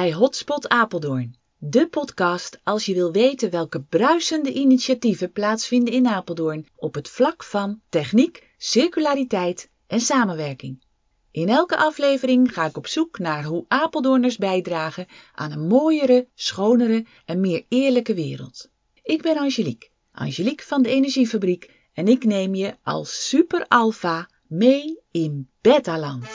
Bij Hotspot Apeldoorn, de podcast als je wil weten welke bruisende initiatieven plaatsvinden in Apeldoorn op het vlak van techniek, circulariteit en samenwerking. In elke aflevering ga ik op zoek naar hoe Apeldoorners bijdragen aan een mooiere, schonere en meer eerlijke wereld. Ik ben Angelique, Angelique van de Energiefabriek en ik neem je als super alpha mee in Betaland.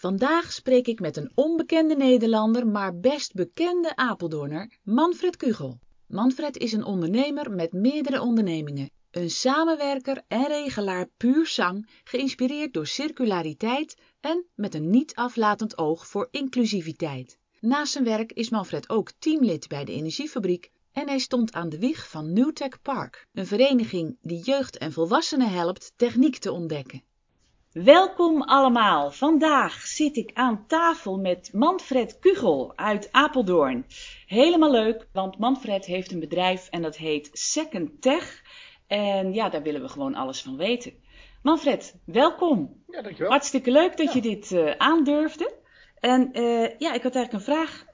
Vandaag spreek ik met een onbekende Nederlander, maar best bekende Apeldoorner, Manfred Kugel. Manfred is een ondernemer met meerdere ondernemingen. Een samenwerker en regelaar puur zang, geïnspireerd door circulariteit en met een niet aflatend oog voor inclusiviteit. Naast zijn werk is Manfred ook teamlid bij de Energiefabriek en hij stond aan de wieg van Newtech Park, een vereniging die jeugd en volwassenen helpt techniek te ontdekken. Welkom allemaal. Vandaag zit ik aan tafel met Manfred Kugel uit Apeldoorn. Helemaal leuk, want Manfred heeft een bedrijf en dat heet Second Tech. En ja, daar willen we gewoon alles van weten. Manfred, welkom. Ja, dankjewel. Hartstikke leuk dat je dit uh, aandurfde. En uh, ja, ik had eigenlijk een vraag.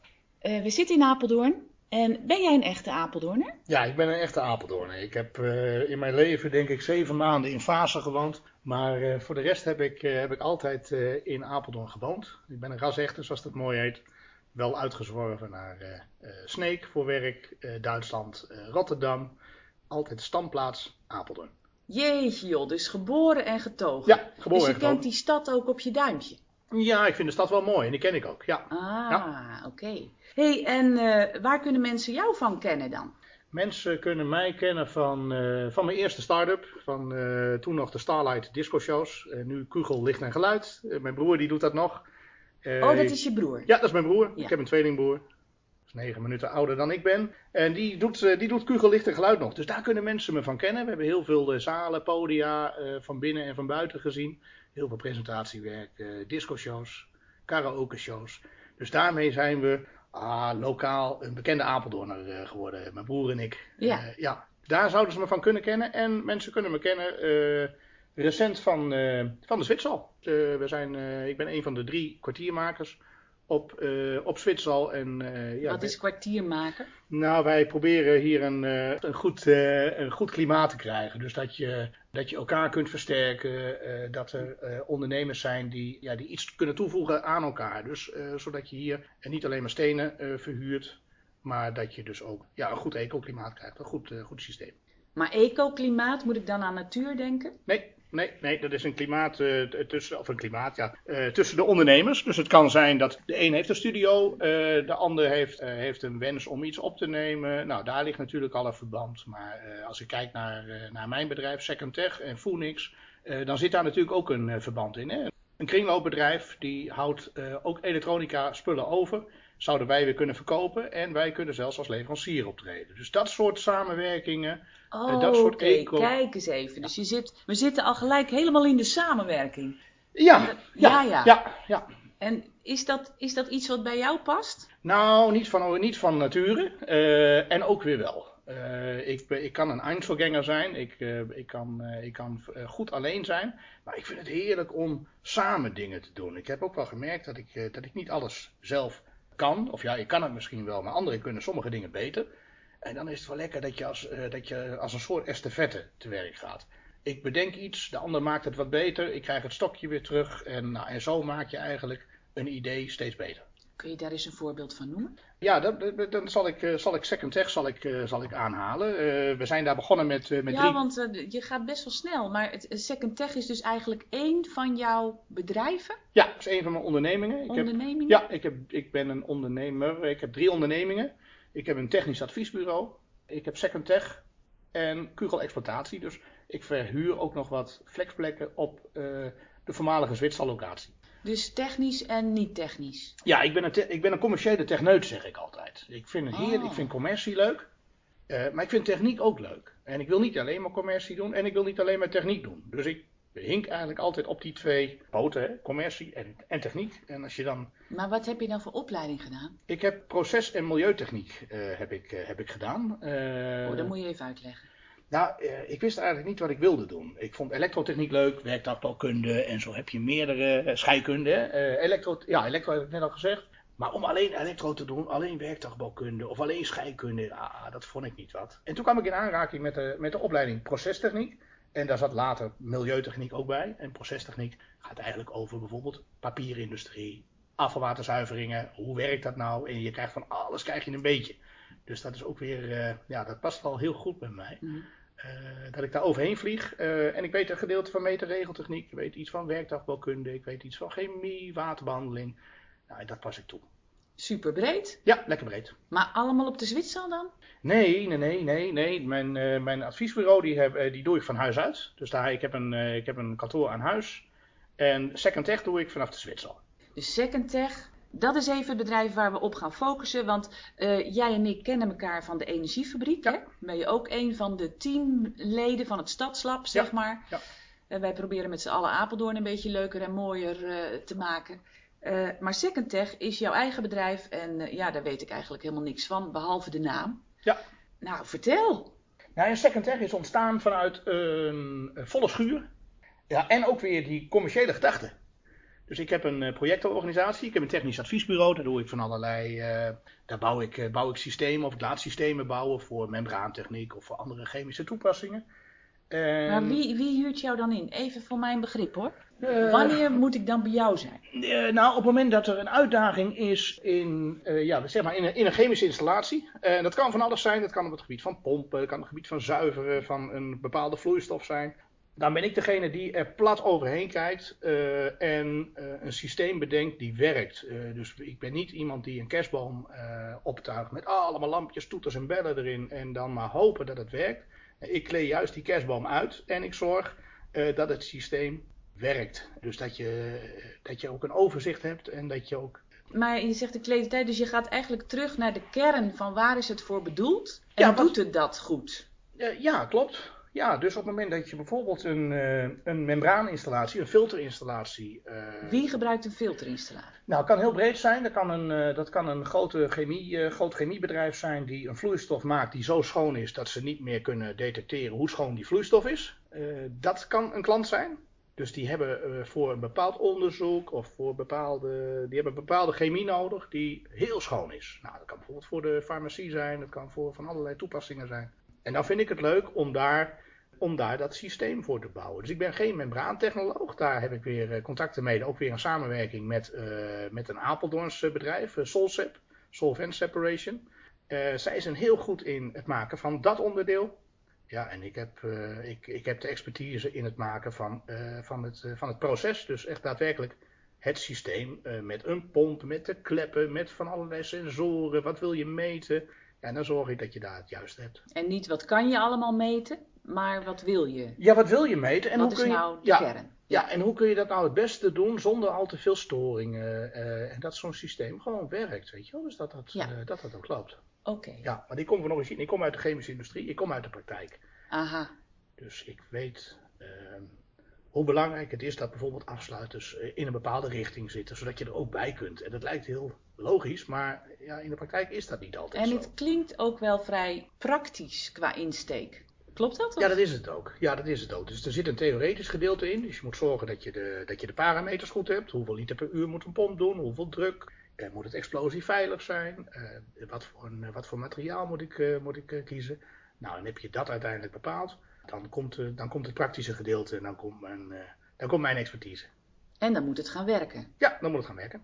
Uh, we zitten in Apeldoorn. En ben jij een echte Apeldoorner? Ja, ik ben een echte Apeldoorner. Ik heb uh, in mijn leven denk ik zeven maanden in Vaassen gewoond. Maar uh, voor de rest heb ik, uh, heb ik altijd in Apeldoorn gewoond. Ik ben een rasechter, zoals dat mooi heet. Wel uitgezworven naar Sneek voor werk, Duitsland, Rotterdam. Altijd standplaats Apeldoorn. Jeetje joh, dus geboren en getogen. Ja, geboren dus je en kent die stad ook op je duimpje? Ja, ik vind de stad wel mooi en die ken ik ook, ja. Ah, ja. oké. Okay. hey, en uh, waar kunnen mensen jou van kennen dan? Mensen kunnen mij kennen van, uh, van mijn eerste start-up, van uh, toen nog de Starlight Disco Shows. nu Kugel Licht en Geluid. mijn broer die doet dat nog. oh, dat is je broer? Ja, dat is mijn broer. Ja. Ik heb een tweelingbroer. Dat is negen minuten ouder dan ik ben. En die doet, die doet Kugel Licht en Geluid nog. Dus daar kunnen mensen me van kennen. We hebben heel veel zalen, podia van binnen en van buiten gezien. Heel veel presentatiewerk, uh, disco-shows, karaoke-shows. Dus daarmee zijn we ah, lokaal een bekende Apeldoorner uh, geworden, mijn broer en ik. Ja. Uh, ja. Daar zouden ze me van kunnen kennen. En mensen kunnen me kennen recent van, van de Zwitsal. we zijn, ik ben een van de drie kwartiermakers op, uh, op Zwitsal. En, uh, ja, Wat is kwartiermaken? Nou, wij proberen hier een, uh, een, goed, een goed klimaat te krijgen. Dus dat je, dat je elkaar kunt versterken. dat er ondernemers zijn die, ja, die iets kunnen toevoegen aan elkaar. Dus zodat je hier niet alleen maar stenen verhuurt. Maar dat je dus ook ja, een goed ecoklimaat krijgt. Een goed, goed systeem. Maar ecoklimaat, moet ik dan aan natuur denken? Nee, Nee, nee, dat is een klimaat uh, tussen, of een klimaat, ja, uh, tussen de ondernemers. Dus het kan zijn dat de een heeft een studio, de ander heeft, heeft een wens om iets op te nemen. Nou, daar ligt natuurlijk al een verband. Maar als ik kijk naar, naar mijn bedrijf, Second Tech en Phoenix, dan zit daar natuurlijk ook een verband in. Hè? Een kringloopbedrijf die houdt ook elektronica spullen over zouden wij weer kunnen verkopen en wij kunnen zelfs als leverancier optreden. Dus dat soort samenwerkingen, oh, dat soort okay. eco... kijk eens even. Dus je zit, we zitten al gelijk helemaal in de samenwerking. Ja, ja, ja, ja. ja, ja. En is dat, is dat iets wat bij jou past? Nou, niet van, niet van nature uh, en ook weer wel. Uh, ik, ik kan een Einzelganger zijn, ik, uh, ik kan, ik kan goed alleen zijn, maar ik vind het heerlijk om samen dingen te doen. Ik heb ook wel gemerkt dat ik, dat ik niet alles zelf kan. Of ja, ik kan het misschien wel, maar anderen kunnen sommige dingen beter. En dan is het wel lekker dat je als, uh, dat je als een soort estafette te werk gaat. Ik bedenk iets, de ander maakt het wat beter, ik krijg het stokje weer terug. En, nou, en zo maak je eigenlijk een idee steeds beter. Kun je daar eens een voorbeeld van noemen? Ja, dan, dan zal, ik, zal ik Second Tech zal ik, zal ik aanhalen. Uh, we zijn daar begonnen met, met ja, drie... want uh, je gaat best wel snel. Maar het, Second Tech is dus eigenlijk één van jouw bedrijven? Ja, dat is één van mijn ondernemingen. Ik ondernemingen? Heb, ja, ik, heb, ik ben een ondernemer. Ik heb drie ondernemingen. Ik heb een technisch adviesbureau. Ik heb Second Tech en Kugel Exploitatie. Dus ik verhuur ook nog wat flexplekken op uh, de voormalige Zwitser locatie. Dus technisch en niet technisch? Ja, ik ben een, ik ben een commerciële techneut, zeg ik altijd. Ik vind het hier, Oh. ik vind commercie leuk. Uh, maar ik vind techniek ook leuk. En ik wil niet alleen maar commercie doen en ik wil niet alleen maar techniek doen. Dus ik hink eigenlijk altijd op die twee poten, hè? commercie en, en techniek. En als je dan... Maar wat heb je dan voor opleiding gedaan? Ik heb proces- en milieutechniek uh, heb ik, uh, heb ik gedaan. oh, dat moet je even uitleggen. Nou, eh, ik wist eigenlijk niet wat ik wilde doen. Ik vond elektrotechniek leuk, werktuigbouwkunde en zo heb je meerdere eh, scheikunde. Eh, elektro, ja, elektro heb ik net al gezegd. Maar om alleen elektro te doen, alleen werktuigbouwkunde of alleen scheikunde, ah, dat vond ik niet wat. En toen kwam ik in aanraking met de, met de opleiding procestechniek. En daar zat later milieutechniek ook bij. En procestechniek gaat eigenlijk over bijvoorbeeld papierindustrie, afvalwaterzuiveringen. Hoe werkt dat nou? En je krijgt van alles krijg je een beetje. Dus dat is ook weer, uh, ja, dat past wel heel goed bij mij. Mm. Uh, dat ik daar overheen vlieg. Uh, en ik weet een gedeelte van meterregeltechniek. Ik weet iets van werktuigbouwkunde. Ik weet iets van chemie, waterbehandeling. Nou, dat pas ik toe. Super breed? Ja, lekker breed. Maar allemaal op de Zwitser dan? Nee, nee, nee, nee. nee. Mijn, mijn adviesbureau die, heb, die doe ik van huis uit. Dus daar, ik, heb een, ik heb een kantoor aan huis. En Second Tech doe ik vanaf de Zwitser. Dus Second Tech, dat is even het bedrijf waar we op gaan focussen. Want jij en ik kennen elkaar van de energiefabriek. Ja. Hè? Ben je ook een van de teamleden van het Stadslab, zeg ja. maar. Ja. Wij proberen met z'n allen Apeldoorn een beetje leuker en mooier te maken. Maar Second Tech is jouw eigen bedrijf en ja, daar weet ik eigenlijk helemaal niks van, behalve de naam. Ja. Nou, vertel. Nou, Second Tech is ontstaan vanuit een volle schuur. Ja, en ook weer die commerciële gedachte. Dus ik heb een projectorganisatie, ik heb een technisch adviesbureau, daar doe ik van allerlei, uh, daar bouw ik, bouw ik systemen of ik laat systemen bouwen voor membraantechniek of voor andere chemische toepassingen. En... Maar wie, wie huurt jou dan in? Even voor mijn begrip hoor. Wanneer moet ik dan bij jou zijn? nou, op het moment dat er een uitdaging is in, ja, zeg maar in, een, in een chemische installatie. En dat kan van alles zijn, dat kan op het gebied van pompen, dat kan op het gebied van zuiveren van een bepaalde vloeistof zijn dan ben ik degene die er plat overheen kijkt en een systeem bedenkt die werkt. Dus ik ben niet iemand die een kerstboom optuigt met allemaal lampjes, toeters en bellen erin en dan maar hopen dat het werkt. Ik kleed juist die kerstboom uit en ik zorg dat het systeem werkt. Dus dat je, dat je ook een overzicht hebt en dat je ook. Maar je zegt de kledentijd, dus je gaat eigenlijk terug naar de kern van waar is het voor bedoeld en ja, doet het dat goed? ja, klopt. Ja, dus op het moment dat je bijvoorbeeld een, uh, een membraaninstallatie, een filterinstallatie. Uh, Wie gebruikt een filterinstallatie? Nou, het kan heel breed zijn. Dat kan een, uh, dat kan een grote chemie, groot chemiebedrijf zijn die een vloeistof maakt die zo schoon is dat ze niet meer kunnen detecteren hoe schoon die vloeistof is. dat kan een klant zijn. Dus die hebben voor een bepaald onderzoek of voor bepaalde, die hebben bepaalde chemie nodig die heel schoon is. Nou, dat kan bijvoorbeeld voor de farmacie zijn, dat kan voor van allerlei toepassingen zijn. En dan vind ik het leuk om daar om daar dat systeem voor te bouwen. Dus ik ben geen membraantechnoloog. Daar heb ik weer contacten mee. Ook weer een samenwerking met, uh, met een Apeldoorns bedrijf, uh, Solsep, Solvent Separation. Zij zijn heel goed in het maken van dat onderdeel. Ja, en ik heb, ik, ik heb de expertise in het maken van, van, het, van het proces. Dus echt daadwerkelijk het systeem met een pomp, met de kleppen, met van allerlei sensoren. Wat wil je meten? Ja, en dan zorg ik dat je daar het juiste hebt. En niet wat kan je allemaal meten? Maar wat wil je? Ja, wat wil je meten? En wat hoe kun is je, nou de ja, kern? Ja, en hoe kun je dat nou het beste doen zonder al te veel storingen? Uh, en dat zo'n systeem gewoon werkt, weet je wel? Dus dat dat, Ja. uh, dat, dat ook loopt. Oké. Ja, maar ik kom van origine, ik kom uit de chemische industrie, ik kom uit de praktijk. Aha. Dus ik weet ehm, hoe belangrijk het is dat bijvoorbeeld afsluiters eh, in een bepaalde richting zitten, zodat je er ook bij kunt. En dat lijkt heel logisch, maar ja, in de praktijk is dat niet altijd En zo. het klinkt ook wel vrij praktisch qua insteek. Klopt dat? of? Ja, dat is het ook. Ja, dat is het ook. Dus er zit een theoretisch gedeelte in. Dus je moet zorgen dat je de, dat je de parameters goed hebt. Hoeveel liter per uur moet een pomp doen? Hoeveel druk? Eh, moet het explosief veilig zijn? Eh, wat, voor een, wat voor materiaal moet ik, eh, moet ik eh, kiezen? Nou, en heb je dat uiteindelijk bepaald, dan komt, eh, dan komt het praktische gedeelte en dan komt mijn, eh, dan komt mijn expertise. En dan moet het gaan werken. Ja, dan moet het gaan werken.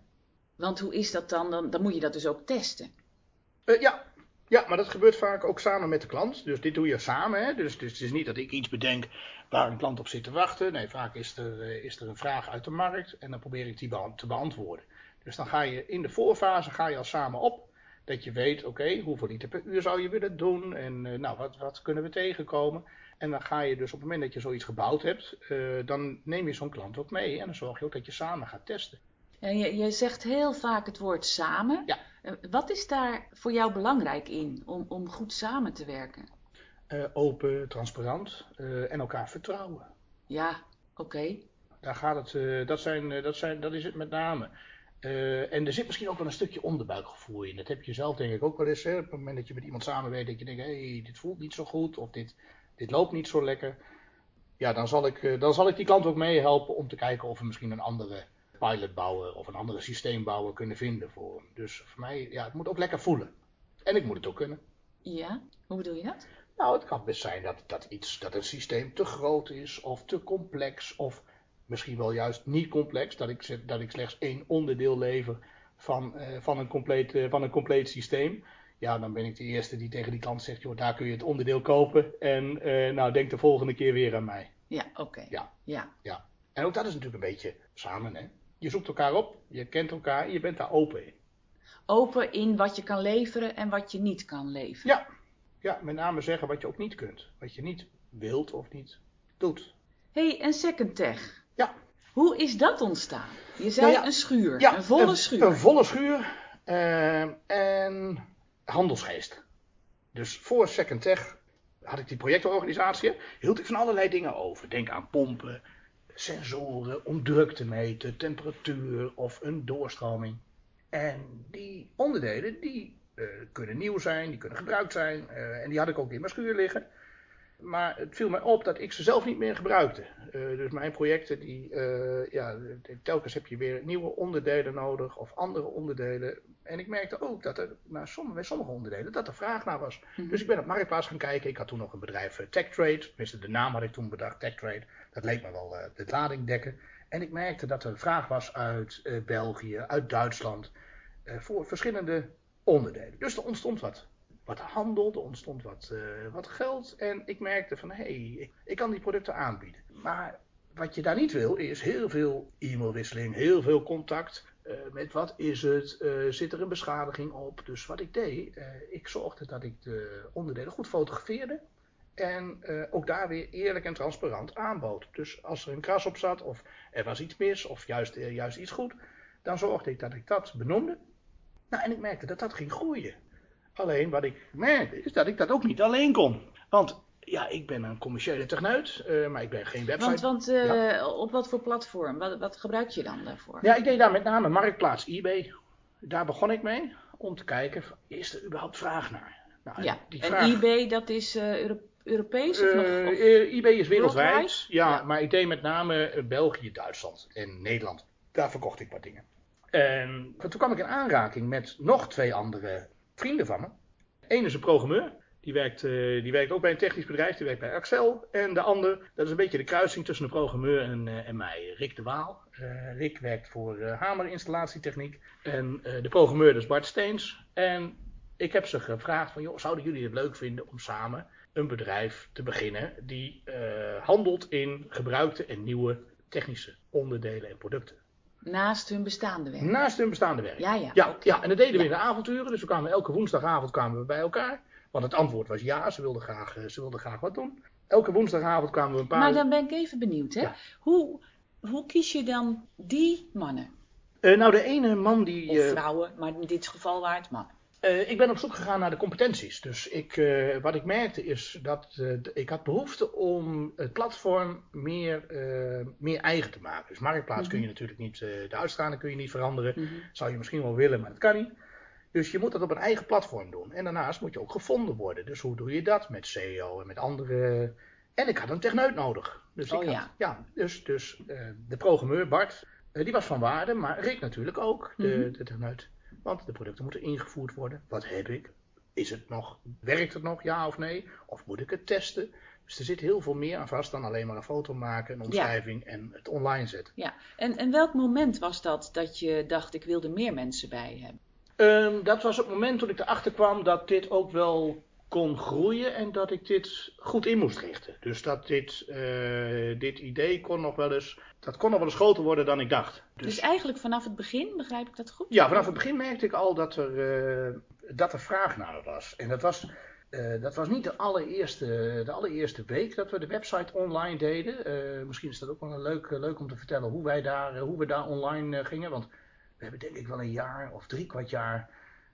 Want hoe is dat dan? Dan, dan moet je dat dus ook testen. Eh, ja. Ja, maar dat gebeurt vaak ook samen met de klant. Dus dit doe je samen. Hè? Dus, het is niet dat ik iets bedenk waar een klant op zit te wachten. Nee, vaak is er, eh, is er een vraag uit de markt en dan probeer ik die te beantwoorden. Dus dan ga je in de voorfase ga je al samen op. Dat je weet, oké, hoeveel liter per uur zou je willen doen? En eh, nou, wat, wat kunnen we tegenkomen? En dan ga je dus op het moment dat je zoiets gebouwd hebt, eh, dan neem je zo'n klant ook mee. En dan zorg je ook dat je samen gaat testen. En je, je zegt heel vaak het woord samen. Ja. Eh, Wat is daar voor jou belangrijk in om, om goed samen te werken? Eh, open, transparant eh, en elkaar vertrouwen. Ja, oké. Daar gaat het, eh, dat, zijn, eh, dat, zijn, dat is het met name. Eh, en er zit misschien ook wel een stukje onderbuikgevoel in. Dat heb je zelf denk ik ook wel eens. Hè? Op het moment dat je met iemand samenwerkt, dat je denkt, hé, hey, dit voelt niet zo goed. Of dit, dit loopt niet zo lekker. Ja, dan zal ik, dan zal ik die klant ook meehelpen om te kijken of we misschien een andere pilotbouwer of een andere systeembouwer kunnen vinden voor hem. Dus voor mij, ja, het moet ook lekker voelen. En ik moet het ook kunnen. Ja, hoe bedoel je dat? Nou, het kan best zijn dat, dat, iets, dat een systeem te groot is of te complex of misschien wel juist niet complex. Dat ik, dat ik slechts één onderdeel lever van, uh, van, een compleet, uh, van een compleet systeem. Ja, dan ben ik de eerste die tegen die klant zegt, joh, daar kun je het onderdeel kopen en uh, nou, denk de volgende keer weer aan mij. Ja, oké. Ja. ja. ja. En ook dat is natuurlijk een beetje samen, hè. Je zoekt elkaar op, je kent elkaar en je bent daar open in. Open in wat je kan leveren en wat je niet kan leveren. Ja, ja met name zeggen wat je ook niet kunt. Wat je niet wilt of niet doet. hey, en Second Tech. Ja. Hoe is dat ontstaan? Je zei Nou ja, een schuur, Ja, een volle schuur. Een volle schuur en handelsgeest. Dus voor Second Tech had ik die projectorganisatie, hield ik van allerlei dingen over. Denk aan pompen, sensoren om druk te meten, temperatuur of een doorstroming. En die onderdelen die eh, kunnen nieuw zijn, die kunnen gebruikt zijn eh, en die had ik ook in mijn schuur liggen. Maar het viel mij op dat ik ze zelf niet meer gebruikte. Eh, dus mijn projecten, die, ja, telkens heb je weer nieuwe onderdelen nodig of andere onderdelen. En ik merkte ook dat er naar sommige, bij sommige onderdelen dat er vraag naar was. Mhm. Dus ik ben op Marktplaats gaan kijken. Ik had toen nog een bedrijf TechTrade. Tenminste, de naam had ik toen bedacht, TechTrade. Dat leek me wel eh, de lading dekken. En ik merkte dat er vraag was uit eh, België, uit Duitsland, eh, voor verschillende onderdelen. Dus er ontstond wat wat handel, er ontstond wat, wat geld. En ik merkte van, hé, hey, ik, kan die producten aanbieden. Maar wat je daar niet wil, is heel veel e-mailwisseling, heel veel contact. met wat is het, zit er een beschadiging op. Dus wat ik deed, ik zorgde dat ik de onderdelen goed fotografeerde. En eh, ook daar weer eerlijk en transparant aanbood. Dus als er een kras op zat, of er was iets mis, of juist, eh, juist iets goed, dan zorgde ik dat ik dat benoemde. Nou, en ik merkte dat dat ging groeien. Alleen wat ik merkte is dat ik dat ook niet alleen kon. Want ja, ik ben een commerciële techneut, eh, maar ik ben geen website. Want, want op wat voor platform? Wat, wat gebruik je dan daarvoor? Ja, ik deed daar met name marktplaats eBay. Daar begon ik mee om te kijken, is er überhaupt vraag naar? Nou, Ja, die en vraag- eBay, dat is Euro- Europees of nog? Eh, of- eh, eBay is wereldwijd. Ja, Ja. maar ik deed met name eh, België, Duitsland en Nederland. Daar verkocht ik wat dingen. En toen kwam ik in aanraking met nog twee andere vrienden van me. Eén is een programmeur. Die werkt, eh, die werkt ook bij een technisch bedrijf. Die werkt bij Axel. En de ander, dat is een beetje de kruising tussen de programmeur en, eh, en mij. Rick de Waal. Eh, Rick werkt voor eh hamerinstalatietechniek. En eh, de programmeur is Bart Steens. En ik heb ze gevraagd van, joh, zouden jullie het leuk vinden om samen een bedrijf te beginnen die eh, handelt in gebruikte en nieuwe technische onderdelen en producten. Naast hun bestaande werk. Naast hun bestaande werk. Ja, ja. Ja, ja, en dat deden we Ja. in de avonturen. Dus we kwamen elke woensdagavond kwamen we bij elkaar. Want het antwoord was ja, ze wilden graag, eh, ze wilden graag wat doen. Elke woensdagavond kwamen we een paar... Maar dan ben ik even benieuwd, hè? Ja. Hoe, hoe kies je dan die mannen? Eh, nou, de ene man die... Of vrouwen, maar in dit geval waren het mannen. Eh, ik ben op zoek gegaan naar de competenties. Dus ik, eh, wat ik merkte is dat eh, ik had behoefte om het platform meer, meer eigen te maken. Dus Marktplaats kun je natuurlijk niet, de uitstraling kun je niet veranderen. Mhm. Zou je misschien wel willen, maar dat kan niet. Dus je moet dat op een eigen platform doen. En daarnaast moet je ook gevonden worden. Dus hoe doe je dat met SEO en met andere... En ik had een techneut nodig. Dus Oh ik ja. had, ja, dus, dus de programmeur Bart, die was van waarde, maar Rick natuurlijk ook, de, Mhm. de techneut. Want de producten moeten ingevoerd worden. Wat heb ik? Is het nog, werkt het nog, ja of nee? Of moet ik het testen? Dus er zit heel veel meer aan vast dan alleen maar een foto maken, een omschrijving en het online zetten. Ja, en, en welk moment was dat dat je dacht, ik wil er meer mensen bij hebben? Ehm, dat was het moment toen ik erachter kwam dat dit ook wel kon groeien en dat ik dit goed in moest richten. Dus dat dit, eh, dit idee kon nog wel eens, dat kon nog wel eens groter worden dan ik dacht. Dus, eigenlijk vanaf het begin, begrijp ik dat goed? Ja, vanaf het begin merkte ik al dat er, eh, dat er vraag naar was. En dat was, eh, dat was niet de allereerste, de allereerste week dat we de website online deden. Misschien is dat ook wel een leuk, leuk om te vertellen hoe, wij daar, hoe we daar online gingen. Want we hebben denk ik wel een jaar of drie kwart jaar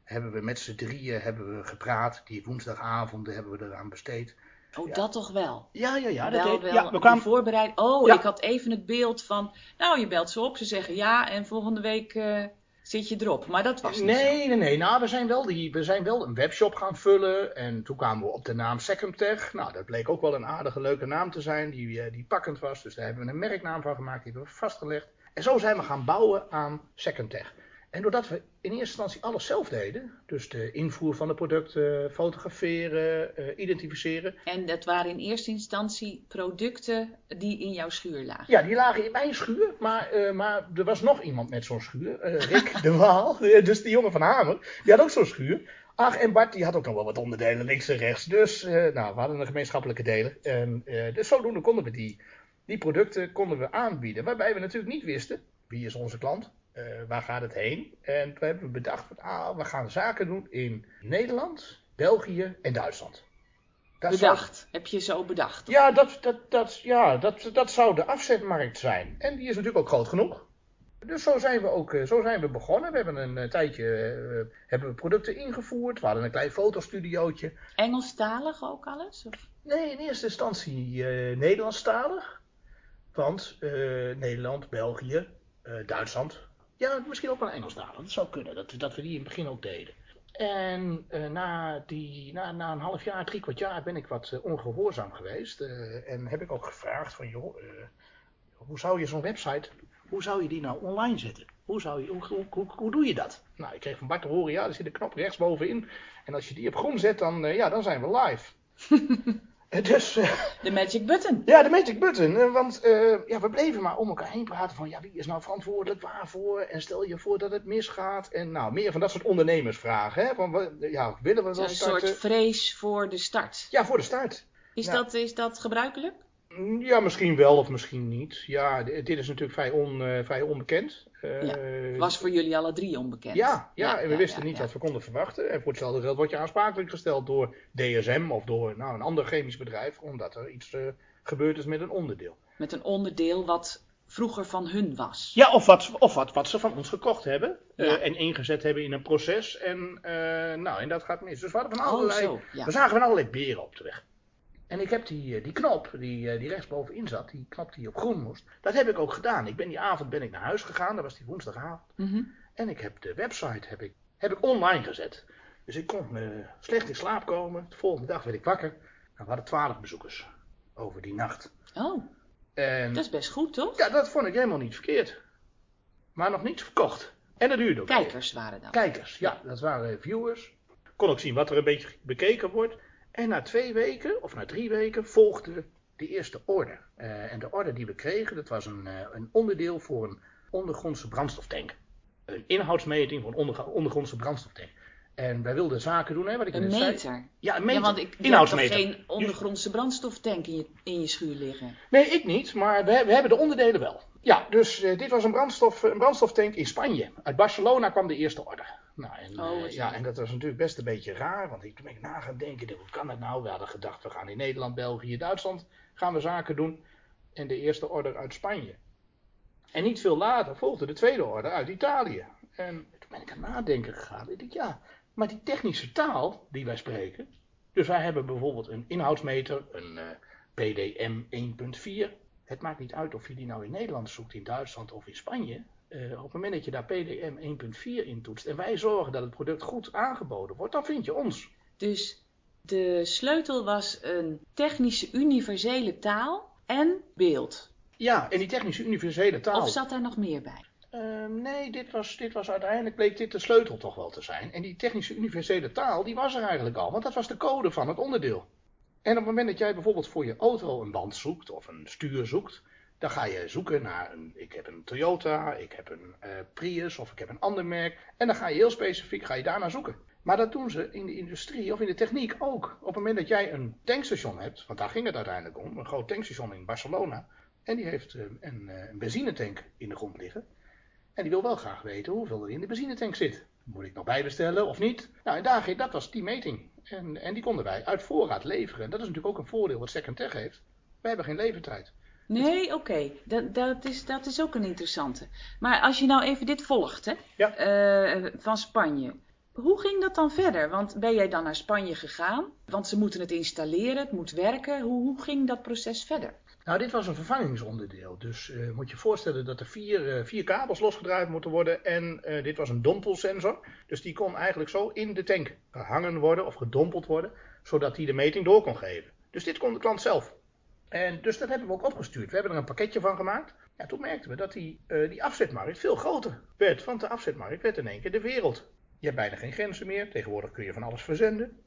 hebben we met z'n drieën hebben we gepraat. Die woensdagavonden hebben we eraan besteed. Oh, Ja. dat toch wel? Ja, ja, ja. Dat wel, deed- wel ja we kwamen, voorbereid. Oh, Ja. ik had even het beeld van, nou, je belt ze op, ze zeggen ja en volgende week eh, zit je erop. Maar dat was niet Nee, zo. nee, nee. Nou, we zijn, wel die, we zijn wel een webshop gaan vullen. En toen kwamen we op de naam Secumtech. Nou, dat bleek ook wel een aardige, leuke naam te zijn. Die, eh, die pakkend was. Dus daar hebben we een merknaam van gemaakt. Die hebben we vastgelegd. En zo zijn we gaan bouwen aan Secumtech. En doordat we in eerste instantie alles zelf deden. Dus de invoer van de producten, fotograferen, eh, identificeren. En dat waren in eerste instantie producten die in jouw schuur lagen. Ja, die lagen in mijn schuur, maar, eh, maar er was nog iemand met zo'n schuur. eh, Rick de Waal, dus die jongen van Hamer, die had ook zo'n schuur. Ach, en Bart die had ook nog wel wat onderdelen links en rechts. Dus nou, we hadden een gemeenschappelijke deler. En, dus zodoende konden we die, die producten konden we aanbieden. Waarbij we natuurlijk niet wisten, wie is onze klant? Eh, waar gaat het heen? En toen hebben we bedacht, van, ah, we gaan zaken doen in Nederland, België en Duitsland. Dat zou- Bedacht. Heb je zo bedacht? ja, dat, dat, dat, ja dat, dat zou de afzetmarkt zijn. En die is natuurlijk ook groot genoeg. Dus zo zijn we ook eh, zo zijn we begonnen. We hebben een eh, tijdje hebben we producten ingevoerd. We hadden een klein fotostudiootje. Engelstalig ook alles? Of? Nee, in eerste instantie eh Nederlandstalig. Want Nederland, België, Duitsland. Ja, misschien ook wel Engelstalig. Dat zou kunnen. Dat, dat we die in het begin ook deden. En eh, na, die, na, na een half jaar, drie kwart jaar ben ik wat eh, ongehoorzaam geweest. eh, en heb ik ook gevraagd van, joh, hoe zou je zo'n website, hoe zou je die nou online zetten? Hoe, zou je, hoe, hoe, hoe, hoe doe je dat? Nou, ik kreeg van Bart te horen, ja, er zit een knop rechtsbovenin. En als je die op groen zet, dan, ja, dan zijn we live. En dus, eh, De magic button. ja, de magic button. eh, Want eh, ja, we bleven maar om elkaar heen praten van ja, wie is nou verantwoordelijk waarvoor? En stel je voor dat het misgaat. En nou, meer van dat soort ondernemersvragen. Hè? Van, ja, willen we wel Een soort vrees voor de start. Ja, voor de start. Is, dat, is dat gebruikelijk? Mm, Ja, misschien wel of misschien niet. Ja, dit is natuurlijk vrij, on, eh, vrij onbekend. Eh, Ja, Was voor jullie alle drie onbekend. Ja, ja, en we wisten niet wat we konden verwachten. En voor hetzelfde geld word je aansprakelijk gesteld door DSM of door nou, een ander chemisch bedrijf, omdat er iets eh, gebeurd is met een onderdeel. Met een onderdeel wat vroeger van hun was. Ja, of wat, of wat, wat ze van ons gekocht hebben eh, en ingezet hebben in een proces. En, eh, nou, en dat gaat mis. Dus we hadden van Oh, allerlei, zo, ja. we zagen van allerlei beren op de weg. En ik heb die, eh, die knop, die, eh, die rechtsbovenin zat, die knop die op groen moest, dat heb ik ook gedaan. Ik ben die avond ben ik naar huis gegaan, dat was die woensdagavond. Mhm. En ik heb de website heb ik, heb ik online gezet. Dus ik kon eh, slecht in slaap komen. De volgende dag werd ik wakker. Nou, we hadden twaalf bezoekers over die nacht. Oh, En dat is best goed, toch? ja, dat vond ik helemaal niet verkeerd. Maar nog niets verkocht. En dat duurde ook. Kijkers waren dat. Kijkers, ja, dat waren viewers. Kon ook zien wat er een beetje bekeken wordt. En na twee weken, of na drie weken, volgde de eerste orde. Eh, en de orde die we kregen, dat was een, eh, een onderdeel voor een ondergrondse brandstoftank. Een inhoudsmeting voor een onder- ondergrondse brandstoftank. En wij wilden zaken doen, hè, wat ik Een net zei. meter. Ja, een meter. Ja, want ik geen ondergrondse brandstoftank in je, in je schuur liggen. Nee, ik niet, maar we, we hebben de onderdelen wel. Ja, dus eh, dit was een, brandstof, een brandstoftank in Spanje. Uit Barcelona kwam de eerste orde. Nou, en, Oh, eh, ja, en dat was natuurlijk best een beetje raar, want ik, toen ben ik na gaan denken, hoe kan dat nou? We hadden gedacht, we gaan in Nederland, België, Duitsland gaan we zaken doen. En de eerste orde uit Spanje. En niet veel later volgde de tweede orde uit Italië. En toen ben ik aan het nadenken gegaan. Ik dacht, ja, maar die technische taal die wij spreken. Dus wij hebben bijvoorbeeld een inhoudsmeter, een eh, PDM 1.4. Het maakt niet uit of je die nou in Nederland zoekt, in Duitsland of in Spanje. Eh, op het moment dat je daar PDM 1.4 in toetst en wij zorgen dat het product goed aangeboden wordt, dan vind je ons. Dus de sleutel was een technische universele taal en beeld. Ja, en die technische universele taal. Of zat daar nog meer bij? Ehm, nee, dit was, dit was uiteindelijk bleek dit de sleutel toch wel te zijn. En die technische universele taal, die was er eigenlijk al, want dat was de code van het onderdeel. En op het moment dat jij bijvoorbeeld voor je auto een band zoekt of een stuur zoekt, dan ga je zoeken naar een, ik heb een Toyota, ik heb een eh, Prius of ik heb een ander merk. En dan ga je heel specifiek, ga je daarnaar zoeken. Maar dat doen ze in de industrie of in de techniek ook. Op het moment dat jij een tankstation hebt, want daar ging het uiteindelijk om, een groot tankstation in Barcelona. En die heeft eh, een, eh, een benzinetank in de grond liggen. En die wil wel graag weten hoeveel er in de benzinetank zit. Moet ik nog bijbestellen of niet? Nou, en daar, dat was die meting. En, en die konden wij uit voorraad leveren. En dat is natuurlijk ook een voordeel wat Second Tech heeft. Wij hebben geen levertijd. Nee, oké. Dat, dat, is, dat is ook een interessante. Maar als je nou even dit volgt, hè? Ja. eh, van Spanje. Hoe ging dat dan verder? Want ben jij dan naar Spanje gegaan? Want ze moeten het installeren, het moet werken. Hoe, hoe ging dat proces verder? Nou, dit was een vervangingsonderdeel. Dus uh, moet je voorstellen dat er vier, uh, vier kabels losgedraaid moeten worden. En uh, dit was een dompelsensor. Dus die kon eigenlijk zo in de tank gehangen worden of gedompeld worden. Zodat hij de meting door kon geven. Dus dit kon de klant zelf. En dus dat hebben we ook opgestuurd. We hebben er een pakketje van gemaakt. Ja, toen merkten we dat die, die afzetmarkt veel groter werd. Want de afzetmarkt werd in één keer de wereld. Je hebt bijna geen grenzen meer. Tegenwoordig kun je van alles verzenden.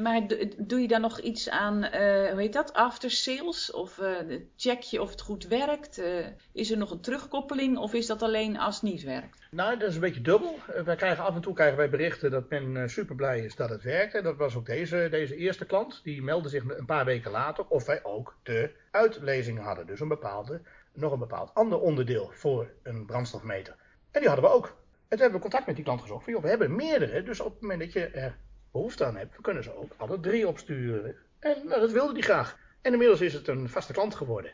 Maar doe je daar nog iets aan, uh, hoe heet dat, after sales? Of uh, check je of het goed werkt? Uh, is er nog een terugkoppeling of is dat alleen als het niet werkt? Nou, dat is een beetje dubbel. krijgen af en toe krijgen wij berichten dat men super blij is dat het werkt. En dat was ook deze, deze eerste klant. Die meldde zich een paar weken later of wij ook de uitlezing hadden. Dus een bepaalde, nog een bepaald ander onderdeel voor een brandstofmeter. En die hadden we ook. En toen hebben we contact met die klant gezocht. Van, joh, we hebben meerdere, dus op het moment dat je behoefte aan hebt, kunnen ze ook alle drie opsturen. En nou, dat wilde hij graag. En inmiddels is het een vaste klant geworden.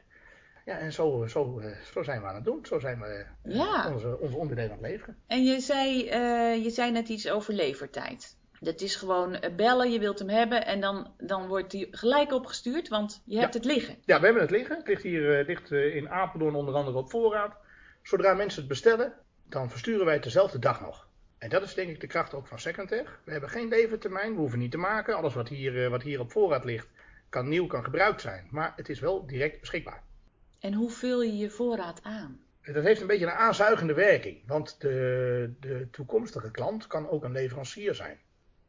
Ja, en zo, zo, zo zijn we aan het doen. Zo zijn we ja. onze, onze onderdelen aan het leveren. En je zei, uh, je zei net iets over levertijd. Dat is gewoon eh, bellen, je wilt hem hebben en dan, dan wordt hij gelijk opgestuurd, want je hebt het liggen. Ja, we hebben het liggen. Het ligt hier ligt in Apeldoorn onder andere op voorraad. Zodra mensen het bestellen, dan versturen wij het dezelfde dag nog. En dat is denk ik de kracht ook van Secondtech. We hebben geen levertermijn, we hoeven niet te maken. Alles wat hier, eh, wat hier op voorraad ligt, kan nieuw, kan gebruikt zijn. Maar het is wel direct beschikbaar. En hoe vul je je voorraad aan? Dat heeft een beetje een aanzuigende werking. Want de, de toekomstige klant kan ook een leverancier zijn.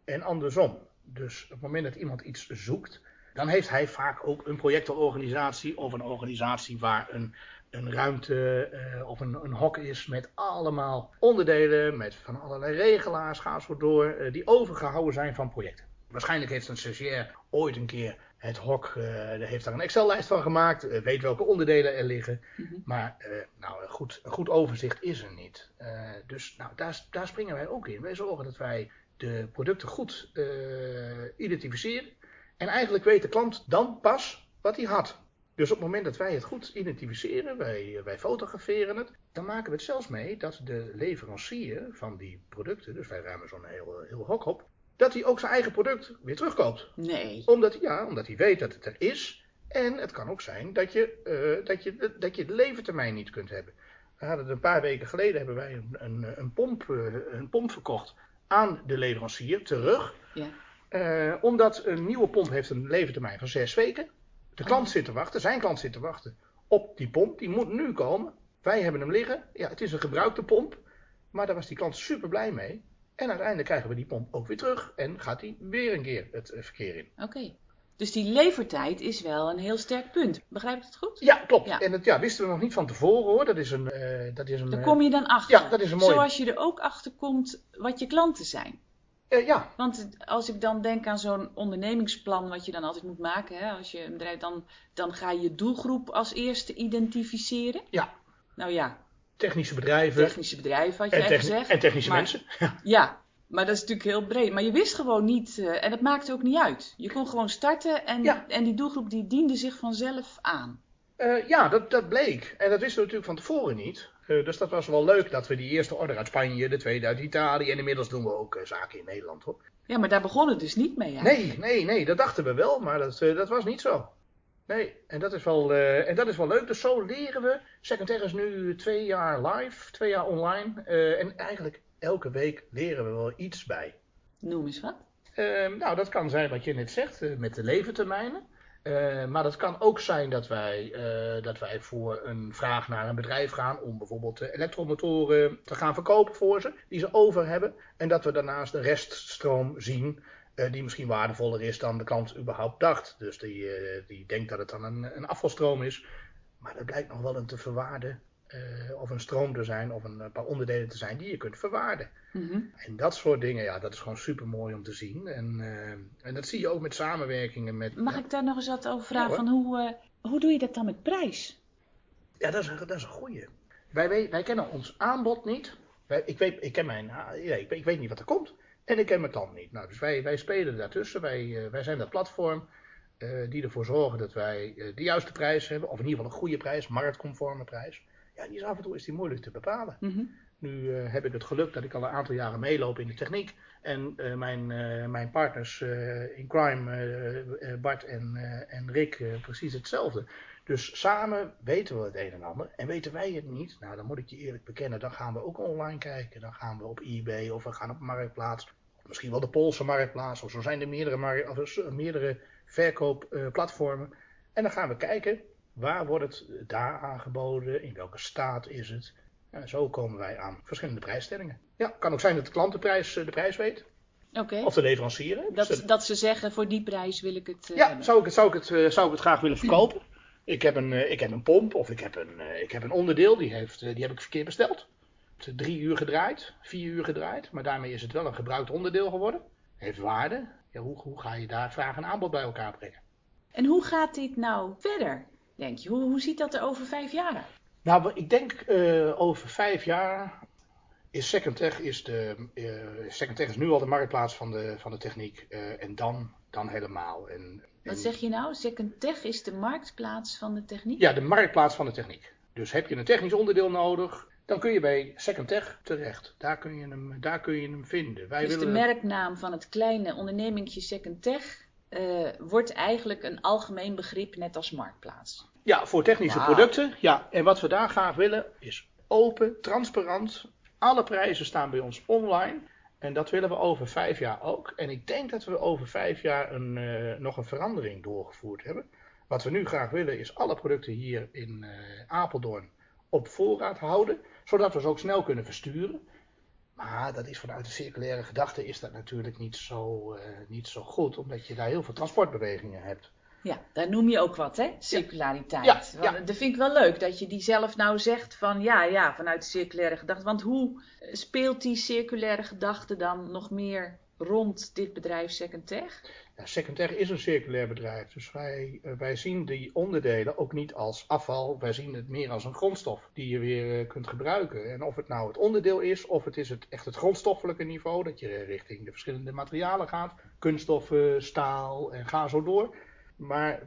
En andersom. Dus op het moment dat iemand iets zoekt, dan heeft hij vaak ook een projectorganisatie of een organisatie waar een een ruimte uh, of een, een, hok is met allemaal onderdelen, met van allerlei regelaars, ga zo door, uh, die overgehouden zijn van projecten. Waarschijnlijk heeft een stagiair ooit een keer het hok, uh, heeft daar een Excel-lijst van gemaakt, weet welke onderdelen er liggen. Mm -hmm. Maar nou, een, goed, een goed overzicht is er niet. dus nou, daar, daar springen wij ook in. Wij zorgen dat wij de producten goed identificeren. En eigenlijk weet de klant dan pas wat hij had. Dus op het moment dat wij het goed identificeren, wij, wij fotograferen het, dan maken we het zelfs mee dat de leverancier van die producten, dus wij ruimen zo'n heel, heel hok op, dat hij ook zijn eigen product weer terugkoopt. Nee. Omdat, ja, omdat hij weet dat het er is. En het kan ook zijn dat je, uh, dat je, dat je de levertermijn niet kunt hebben. We hadden een paar weken geleden hebben wij een, een, een, pomp, uh, een pomp verkocht aan de leverancier terug. Ja. Uh, omdat een nieuwe pomp heeft een levertermijn van zes weken. De klant zit te wachten, zijn klant zit te wachten op die pomp. Die moet nu komen. Wij hebben hem liggen. Ja, het is een gebruikte pomp. Maar daar was die klant super blij mee. En uiteindelijk krijgen we die pomp ook weer terug. En gaat hij weer een keer het eh, verkeer in. Oké. Dus die levertijd is wel een heel sterk punt. Begrijp ik het goed? Ja, klopt. Ja. En dat ja, wisten we nog niet van tevoren hoor. Dat is een. Uh, dat is een Daar kom je dan achter. Ja, dat is een mooie. Zoals je er ook achter komt wat je klanten zijn. Uh, ja. Want als ik dan denk aan zo'n ondernemingsplan wat je dan altijd moet maken, hè, als je een bedrijf, dan, dan ga je je doelgroep als eerste identificeren. Ja. Nou ja. Technische bedrijven. Technische bedrijven had je en gezegd. En technische maar, mensen. Ja. ja. maar dat is natuurlijk heel breed. Maar je wist gewoon niet, uh, en dat maakte ook niet uit. Je kon gewoon starten en, ja. en die doelgroep die diende zich vanzelf aan. Uh, ja, dat, dat bleek. En dat wisten we natuurlijk van tevoren niet. Uh, dus dat was wel leuk dat we die eerste order uit Spanje, de tweede uit Italië en inmiddels doen we ook uh, zaken in Nederland hoor. Ja, maar daar begon het dus niet mee hè? Nee, nee, nee, dat dachten we wel, maar dat, uh, dat was niet zo. Nee, en dat, is wel, en dat is wel leuk. Dus zo leren we. Second is nu twee jaar live, twee jaar online. en eigenlijk elke week leren we wel iets bij. Noem eens wat. Ehm, nou, dat kan zijn wat je net zegt met de levertermijnen. Uh, maar dat kan ook zijn dat wij, uh, dat wij voor een vraag naar een bedrijf gaan om bijvoorbeeld elektromotoren te gaan verkopen voor ze, die ze over hebben. En dat we daarnaast de reststroom zien, uh, die misschien waardevoller is dan de klant überhaupt dacht. Dus die, die denkt dat het dan een, een afvalstroom is. Maar dat blijkt nog wel een te verwaarden uh, of een stroom te zijn of een paar onderdelen te zijn die je kunt verwaarden. Mm -hmm. En dat soort dingen, ja, dat is gewoon super mooi om te zien. En, uh, en dat zie je ook met samenwerkingen met. Mag ik daar nog eens wat over vragen? Ja, van hoe, uh, hoe doe je dat dan met prijs? Ja, dat is, dat is een goeie. Wij, wij, kennen ons aanbod niet. Wij, ik, weet, ik, ken mijn, ja, ik, ik weet niet wat er komt. En ik ken mijn klant niet. Nou, dus wij, wij spelen daartussen. Wij, wij zijn dat platform. die ervoor zorgen dat wij de juiste prijs hebben, of in ieder geval een goede prijs, marktconforme prijs. Ja, die is af en toe is die moeilijk te bepalen. Mm -hmm. Nu eh, heb ik het geluk dat ik al een aantal jaren meeloop in de techniek. En eh, mijn, eh, mijn partners in crime, Bart en, en Rick, precies hetzelfde. Dus samen weten we het een en ander. En weten wij het niet, nou dan moet ik je eerlijk bekennen, dan gaan we ook online kijken. Dan gaan we op eBay of we gaan op Marktplaats. Misschien wel de Poolse Marktplaats. Of zo zijn er meerdere, of, meerdere verkoopplatformen. en dan gaan we kijken, waar wordt het daar aangeboden? In welke staat is het? En zo komen wij aan verschillende prijsstellingen. Ja, kan ook zijn dat de klant de prijs, de prijs weet. Okay. Of de leverancier. Dat, dus dat ze zeggen, voor die prijs wil ik het uh, Ja, zou ik het, zou, ik het, zou ik het graag willen verkopen. Ik heb een, ik heb een pomp of ik heb een, ik heb een onderdeel, die, heeft, die heb ik verkeerd besteld. Het drie uur gedraaid, vier uur gedraaid. Maar daarmee is het wel een gebruikt onderdeel geworden. Heeft waarde. Ja, hoe, hoe ga je daar vraag en aanbod bij elkaar brengen? En hoe gaat dit nou verder, denk je? Hoe, hoe ziet dat er over vijf jaar uit? Nou, ik denk uh, over vijf jaar is Secondtech is de uh, Secondtech is nu al de marktplaats van de, van de techniek uh, en dan, dan helemaal. En, Wat zeg je nou? Secondtech is de marktplaats van de techniek? Ja, de marktplaats van de techniek. Dus heb je een technisch onderdeel nodig, dan kun je bij Secondtech terecht. Daar kun je hem, daar kun je hem vinden. Wij dus willen... de merknaam van het kleine ondernemingje Secondtech uh, wordt eigenlijk een algemeen begrip net als marktplaats. Ja, voor technische producten. Ja, en wat we daar graag willen is open, transparant. Alle prijzen staan bij ons online. En dat willen we over vijf jaar ook. En ik denk dat we over vijf jaar een, uh, nog een verandering doorgevoerd hebben. Wat we nu graag willen is alle producten hier in uh, Apeldoorn op voorraad houden. Zodat we ze ook snel kunnen versturen. Maar dat is vanuit de circulaire gedachte is dat natuurlijk niet zo, uh, niet zo goed. Omdat je daar heel veel transportbewegingen hebt. Ja, daar noem je ook wat, hè? Circulariteit. Ja, ja, Dat vind ik wel leuk dat je die zelf nou zegt van ja, ja, vanuit de circulaire gedachte. Want hoe speelt die circulaire gedachte dan nog meer rond dit bedrijf Secondtech? Ja, Secondtech is een circulair bedrijf. Dus wij, eh, wij zien die onderdelen ook niet als afval. Wij zien het meer als een grondstof die je weer eh, kunt gebruiken. En of het nou het onderdeel is, of het is het, echt het grondstoffelijke niveau. Dat je richting de verschillende materialen gaat. Kunststoffen, staal en ga zo door maar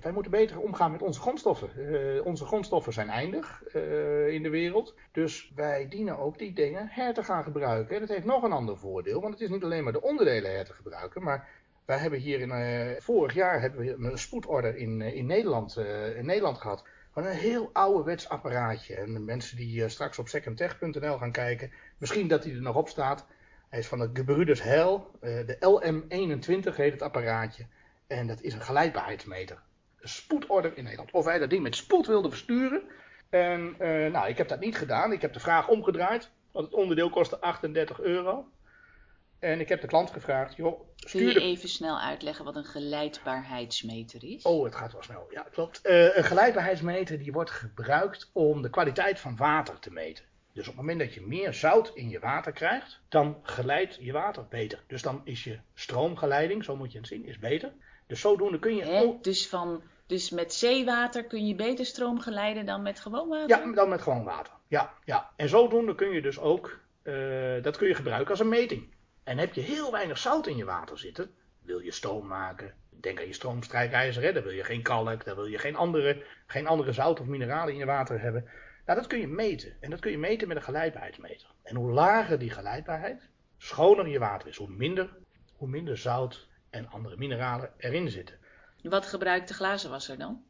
wij moeten beter omgaan met onze grondstoffen. Uh, onze grondstoffen zijn eindig uh, in de wereld. Dus wij dienen ook die dingen her te gaan gebruiken. En dat heeft nog een ander voordeel. Want het is niet alleen maar de onderdelen her te gebruiken. Maar wij hebben hier in, uh, vorig jaar hebben we een spoedorder in, in, Nederland, in Nederland gehad. Van een heel ouderwets apparaatje. En de mensen die straks op secondtech.nl gaan kijken. Misschien dat hij er nog op staat. Hij is van de Gebruders Hel. de LM21 heet het apparaatje. En dat is een geleidbaarheidsmeter. Spoedorder in Nederland. Of wij dat ding met spoed wilden versturen. En uh, nou, ik heb dat niet gedaan. Ik heb de vraag omgedraaid. Want het onderdeel kostte 38 euro. En ik heb de klant gevraagd, joh, stuur Kun je even snel uitleggen wat een geleidbaarheidsmeter is? Oh, het gaat wel snel. Ja, klopt. Uh, een geleidbaarheidsmeter die wordt gebruikt om de kwaliteit van water te meten. Dus op het moment dat je meer zout in je water krijgt, dan geleidt je water beter. Dus dan is je stroomgeleiding, zo moet je het zien, is beter. Dus zodoende kun je... Hè? Dus, van, dus met zeewater kun je beter stroom geleiden dan met gewoon water? Ja, dan met gewoon water. Ja, ja. En zodoende kun je dus ook, uh, dat kun je gebruiken als een meting. En heb je heel weinig zout in je water zitten, wil je stoom maken, denk aan je stroomstrijkijzer, hè, dan wil je geen kalk, dan wil je geen andere, geen andere zout of mineralen in je water hebben. Nou, dat kun je meten. En dat kun je meten met een geleidbaarheidsmeter. En hoe lager die geleidbaarheid, schoner je water is, hoe minder, hoe minder zout en andere mineralen erin zitten. Wat gebruikt de glazenwasser dan?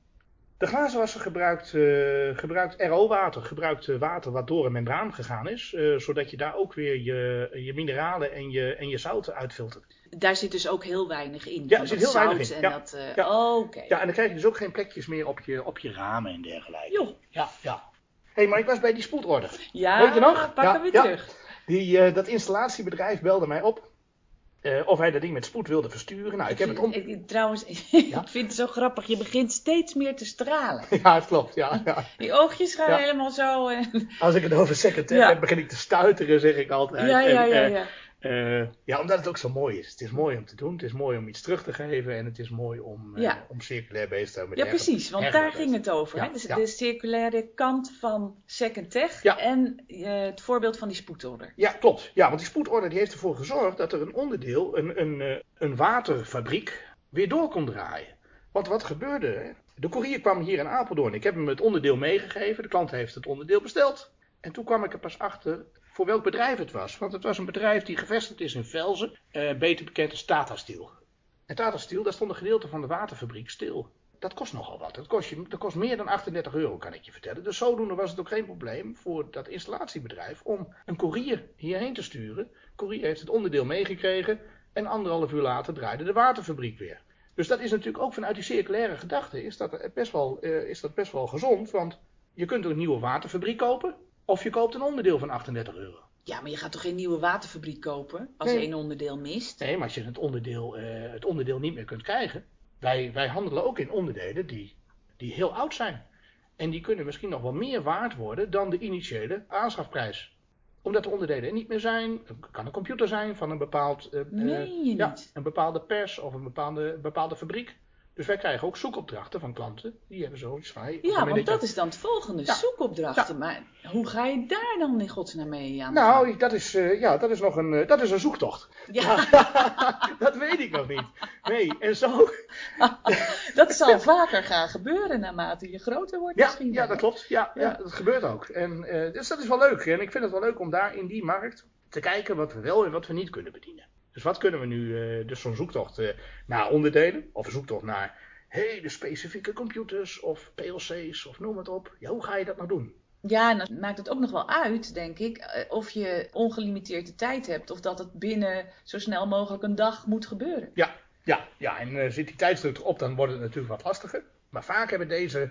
De glazenwasser gebruikt, uh, gebruikt RO-water, gebruikt uh, water wat door een membraan gegaan is, uh, zodat je daar ook weer je, je mineralen en je, en je zouten uitfiltert. Daar zit dus ook heel weinig in. Ja, er zit heel weinig in. En ja. Dat, ja. Oké. Ja, en dan krijg je dus ook geen plekjes meer op je, op je ramen en dergelijke. Joh. Ja, ja. Hé, hey, maar ik was bij die spoedorder. Ja, Weet je nog? pakken we terug. Die, dat installatiebedrijf belde mij op. Uh, of hij dat ding met spoed wilde versturen. Nou, ik, heb het om... Ik, trouwens, ik vind het zo grappig. Je begint steeds meer te stralen. Ja, het klopt. Ja, ja. Die oogjes gaan helemaal zo. En... Als ik het over secretair heb, begin ik te stuiteren, zeg ik altijd. Ja, ja, ja. ja. Uh, ja, omdat het ook zo mooi is. Het is mooi om te doen, het is mooi om iets terug te geven en het is mooi om, uh, ja. om circulair bezig te zijn. Ja, precies, want daar ging het over. Ja, hè? De, circulaire kant van Second Tech en uh, het voorbeeld van die spoedorder. Ja, klopt. Ja, want die spoedorder die heeft ervoor gezorgd dat er een onderdeel, een, een, een waterfabriek, weer door kon draaien. Want wat gebeurde? Hè? De courier kwam hier in Apeldoorn. Ik heb hem het onderdeel meegegeven. De klant heeft het onderdeel besteld. En toen kwam ik er pas achter voor welk bedrijf het was. Want het was een bedrijf die gevestigd is in Velzen, eh, beter bekend als Tata Steel. En Tata Steel, daar stond een gedeelte van de waterfabriek stil. Dat kost nogal wat. Dat kost, je, dat kost meer dan 38 euro, kan ik je vertellen. Dus zodoende was het ook geen probleem voor dat installatiebedrijf om een koerier hierheen te sturen. Koerier heeft het onderdeel meegekregen en anderhalf uur later draaide de waterfabriek weer. Dus dat is natuurlijk ook vanuit die circulaire gedachte is dat best wel, uh, is dat best wel gezond. Want je kunt een nieuwe waterfabriek kopen of je koopt een onderdeel van 38 euro. Ja, maar je gaat toch geen nieuwe waterfabriek kopen als Nee. één onderdeel mist? Nee, maar als je het onderdeel, eh, het onderdeel niet meer kunt krijgen. Wij, wij handelen ook in onderdelen die, die heel oud zijn. En die kunnen misschien nog wel meer waard worden dan de initiële aanschafprijs. Omdat de onderdelen er niet meer zijn. Het kan een computer zijn van een bepaald, eh, eh, ja, een bepaalde pers of een bepaalde, bepaalde fabriek. Dus wij krijgen ook zoekopdrachten van klanten. Die hebben zoiets van... Hey, Ja, want dat is dan het volgende, Ja. zoekopdrachten. Maar hoe ga je daar dan in godsnaam mee aan? Nou, dat is, eh, ja, dat is nog een, eh, dat is een zoektocht. Ja, dat weet ik nog niet. Nee, en zo... dat zal vaker gaan gebeuren naarmate je groter wordt Ja, misschien. ja dat klopt. Ja, ja. Ja. dat gebeurt ook. En, eh, dus dat is wel leuk. En ik vind het wel leuk om daar in die markt te kijken wat we wel en wat we niet kunnen bedienen. Dus wat kunnen we nu, eh, dus zo'n zoektocht eh, naar onderdelen, of een zoektocht naar hele specifieke computers, of PLC's, of noem het op. Ja, hoe ga je dat nou doen? Ja, en dan maakt het ook nog wel uit, denk ik, eh, of je ongelimiteerde tijd hebt of dat het binnen zo snel mogelijk een dag moet gebeuren. Ja, ja, ja. en zit die tijdsdruk erop, dan wordt het natuurlijk wat lastiger. Maar vaak hebben deze,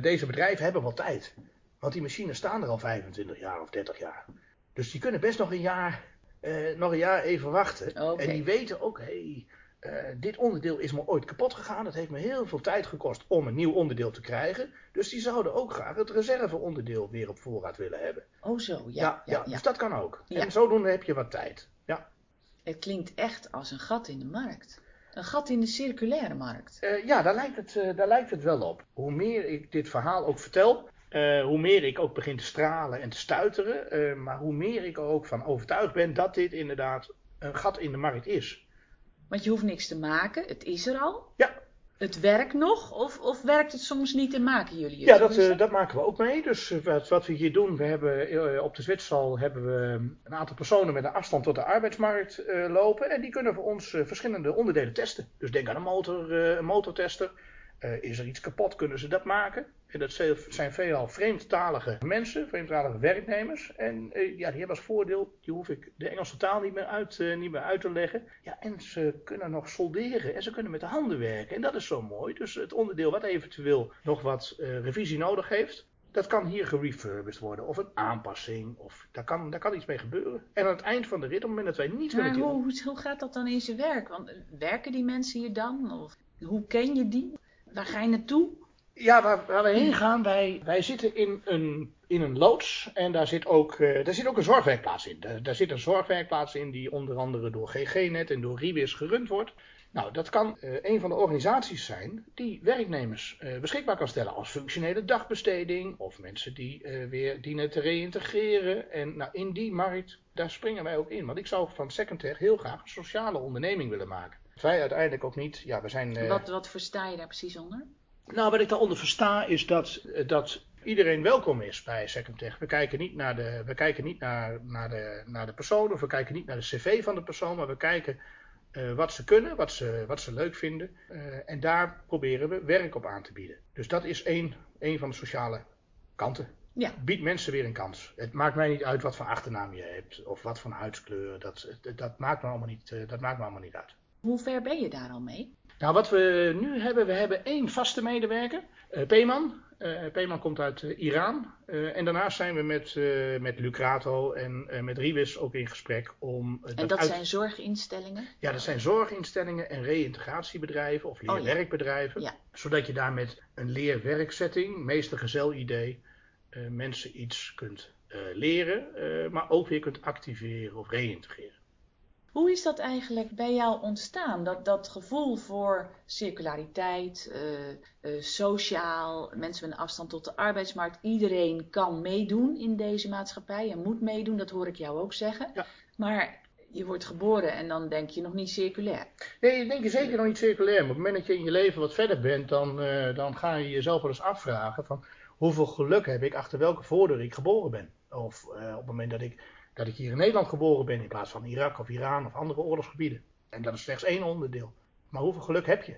deze bedrijven hebben wel tijd. Want die machines staan er al 25 jaar of 30 jaar. Dus die kunnen best nog een jaar, eh, nog een jaar even wachten. En die weten ook, hé, hey, eh, dit onderdeel is me ooit kapot gegaan. Het heeft me heel veel tijd gekost om een nieuw onderdeel te krijgen. Dus die zouden ook graag het reserveonderdeel weer op voorraad willen hebben. Oh zo, ja. Ja, ja, ja, ja. dus dat kan ook. En zodoende heb je wat tijd. Ja. Het klinkt echt als een gat in de markt. Een gat in de circulaire markt. Eh, ja, daar lijkt, het, daar lijkt het wel op. Hoe meer ik dit verhaal ook vertel, eh, hoe meer ik ook begin te stralen en te stuiteren, eh, maar hoe meer ik er ook van overtuigd ben dat dit inderdaad een gat in de markt is. Want je hoeft niks te maken, het is er al. Ja, Het werkt nog, of, of werkt het soms niet en maken jullie het? ja dat, eh, dat maken we ook mee. Dus wat, wat we hier doen, we hebben op de Zwitserl hebben we een aantal personen met een afstand tot de arbeidsmarkt lopen. En die kunnen voor ons verschillende onderdelen testen. Dus denk aan een, motor, een motortester. Eh, is er iets kapot, kunnen ze dat maken? En dat zijn- veelal vreemdtalige mensen, vreemdtalige werknemers. En eh, ja, die hebben als voordeel, die hoef ik de Engelse taal niet meer, uit, eh, niet meer uit te leggen. Ja, en ze kunnen nog solderen en ze kunnen met de handen werken. En dat is zo mooi. Dus het onderdeel wat eventueel nog wat revisie nodig heeft, dat kan hier gerefurbished worden. Of een aanpassing. Of daar kan, daar kan iets mee gebeuren. En aan het eind van de rit, op het moment dat wij meer Maar met die hoe, hoe, gaat dat dan in zijn werk? Want werken die mensen hier dan? Of hoe ken je die? Waar ga je naartoe? Ja, waar, we heen gaan, wij, wij zitten in een, in een loods en daar zit ook, eh, daar zit ook een zorgwerkplaats in. Daar, zit een zorgwerkplaats in die onder andere door GGNet en door Ribis gerund wordt. Nou, dat kan eh, een van de organisaties zijn die werknemers eh, beschikbaar kan stellen als functionele dagbesteding of mensen die weer dienen te reïntegreren. En nou, in die markt, daar springen wij ook in. Want ik zou van Secondtech heel graag een sociale onderneming willen maken. Wij uiteindelijk ook niet, ja, we zijn... eh, Wat, wat versta je daar precies onder? nou, wat ik daaronder versta is dat, dat iedereen welkom is bij Secondtech. We kijken niet naar de, we kijken niet naar, naar, de, naar de persoon of we kijken niet naar de cv van de persoon, maar we kijken eh, wat ze kunnen, wat ze, wat ze leuk vinden. Eh, en daar proberen we werk op aan te bieden. Dus dat is één, één van de sociale kanten. Ja. Bied mensen weer een kans. Het maakt mij niet uit wat voor achternaam je hebt of wat voor huidskleur. Dat, dat, dat maakt me allemaal niet, eh, dat maakt me allemaal niet uit. Hoe ver ben je daar al mee? Nou, wat we nu hebben, we hebben één vaste medewerker, eh Peeman. Eh Peeman komt uit eh, Iran. En daarnaast zijn we met, met Lucrato en met Ribis ook in gesprek om... En dat uit- zijn zorginstellingen? Ja, dat zijn zorginstellingen en reïntegratiebedrijven of Oh ja. leerwerkbedrijven. Ja. Zodat je daar met een leerwerksetting, meest een gezelidee, eh mensen iets kunt leren, maar ook weer kunt activeren of reïntegreren. Hoe is dat eigenlijk bij jou ontstaan? Dat, dat gevoel voor circulariteit, eh, eh, sociaal, mensen met een afstand tot de arbeidsmarkt. Iedereen kan meedoen in deze maatschappij en moet meedoen, dat hoor ik jou ook zeggen. Ja. Maar je wordt geboren en dan denk je nog niet circulair. Nee, ik denk je zeker nog niet circulair. Maar op het moment dat je in je leven wat verder bent, dan, eh, dan ga je jezelf wel eens afvragen van hoeveel geluk heb ik achter welke voordeur ik geboren ben. Of op het moment dat ik dat ik hier in Nederland geboren ben in plaats van Irak of Iran of andere oorlogsgebieden. En dat is slechts één onderdeel. Maar hoeveel geluk heb je?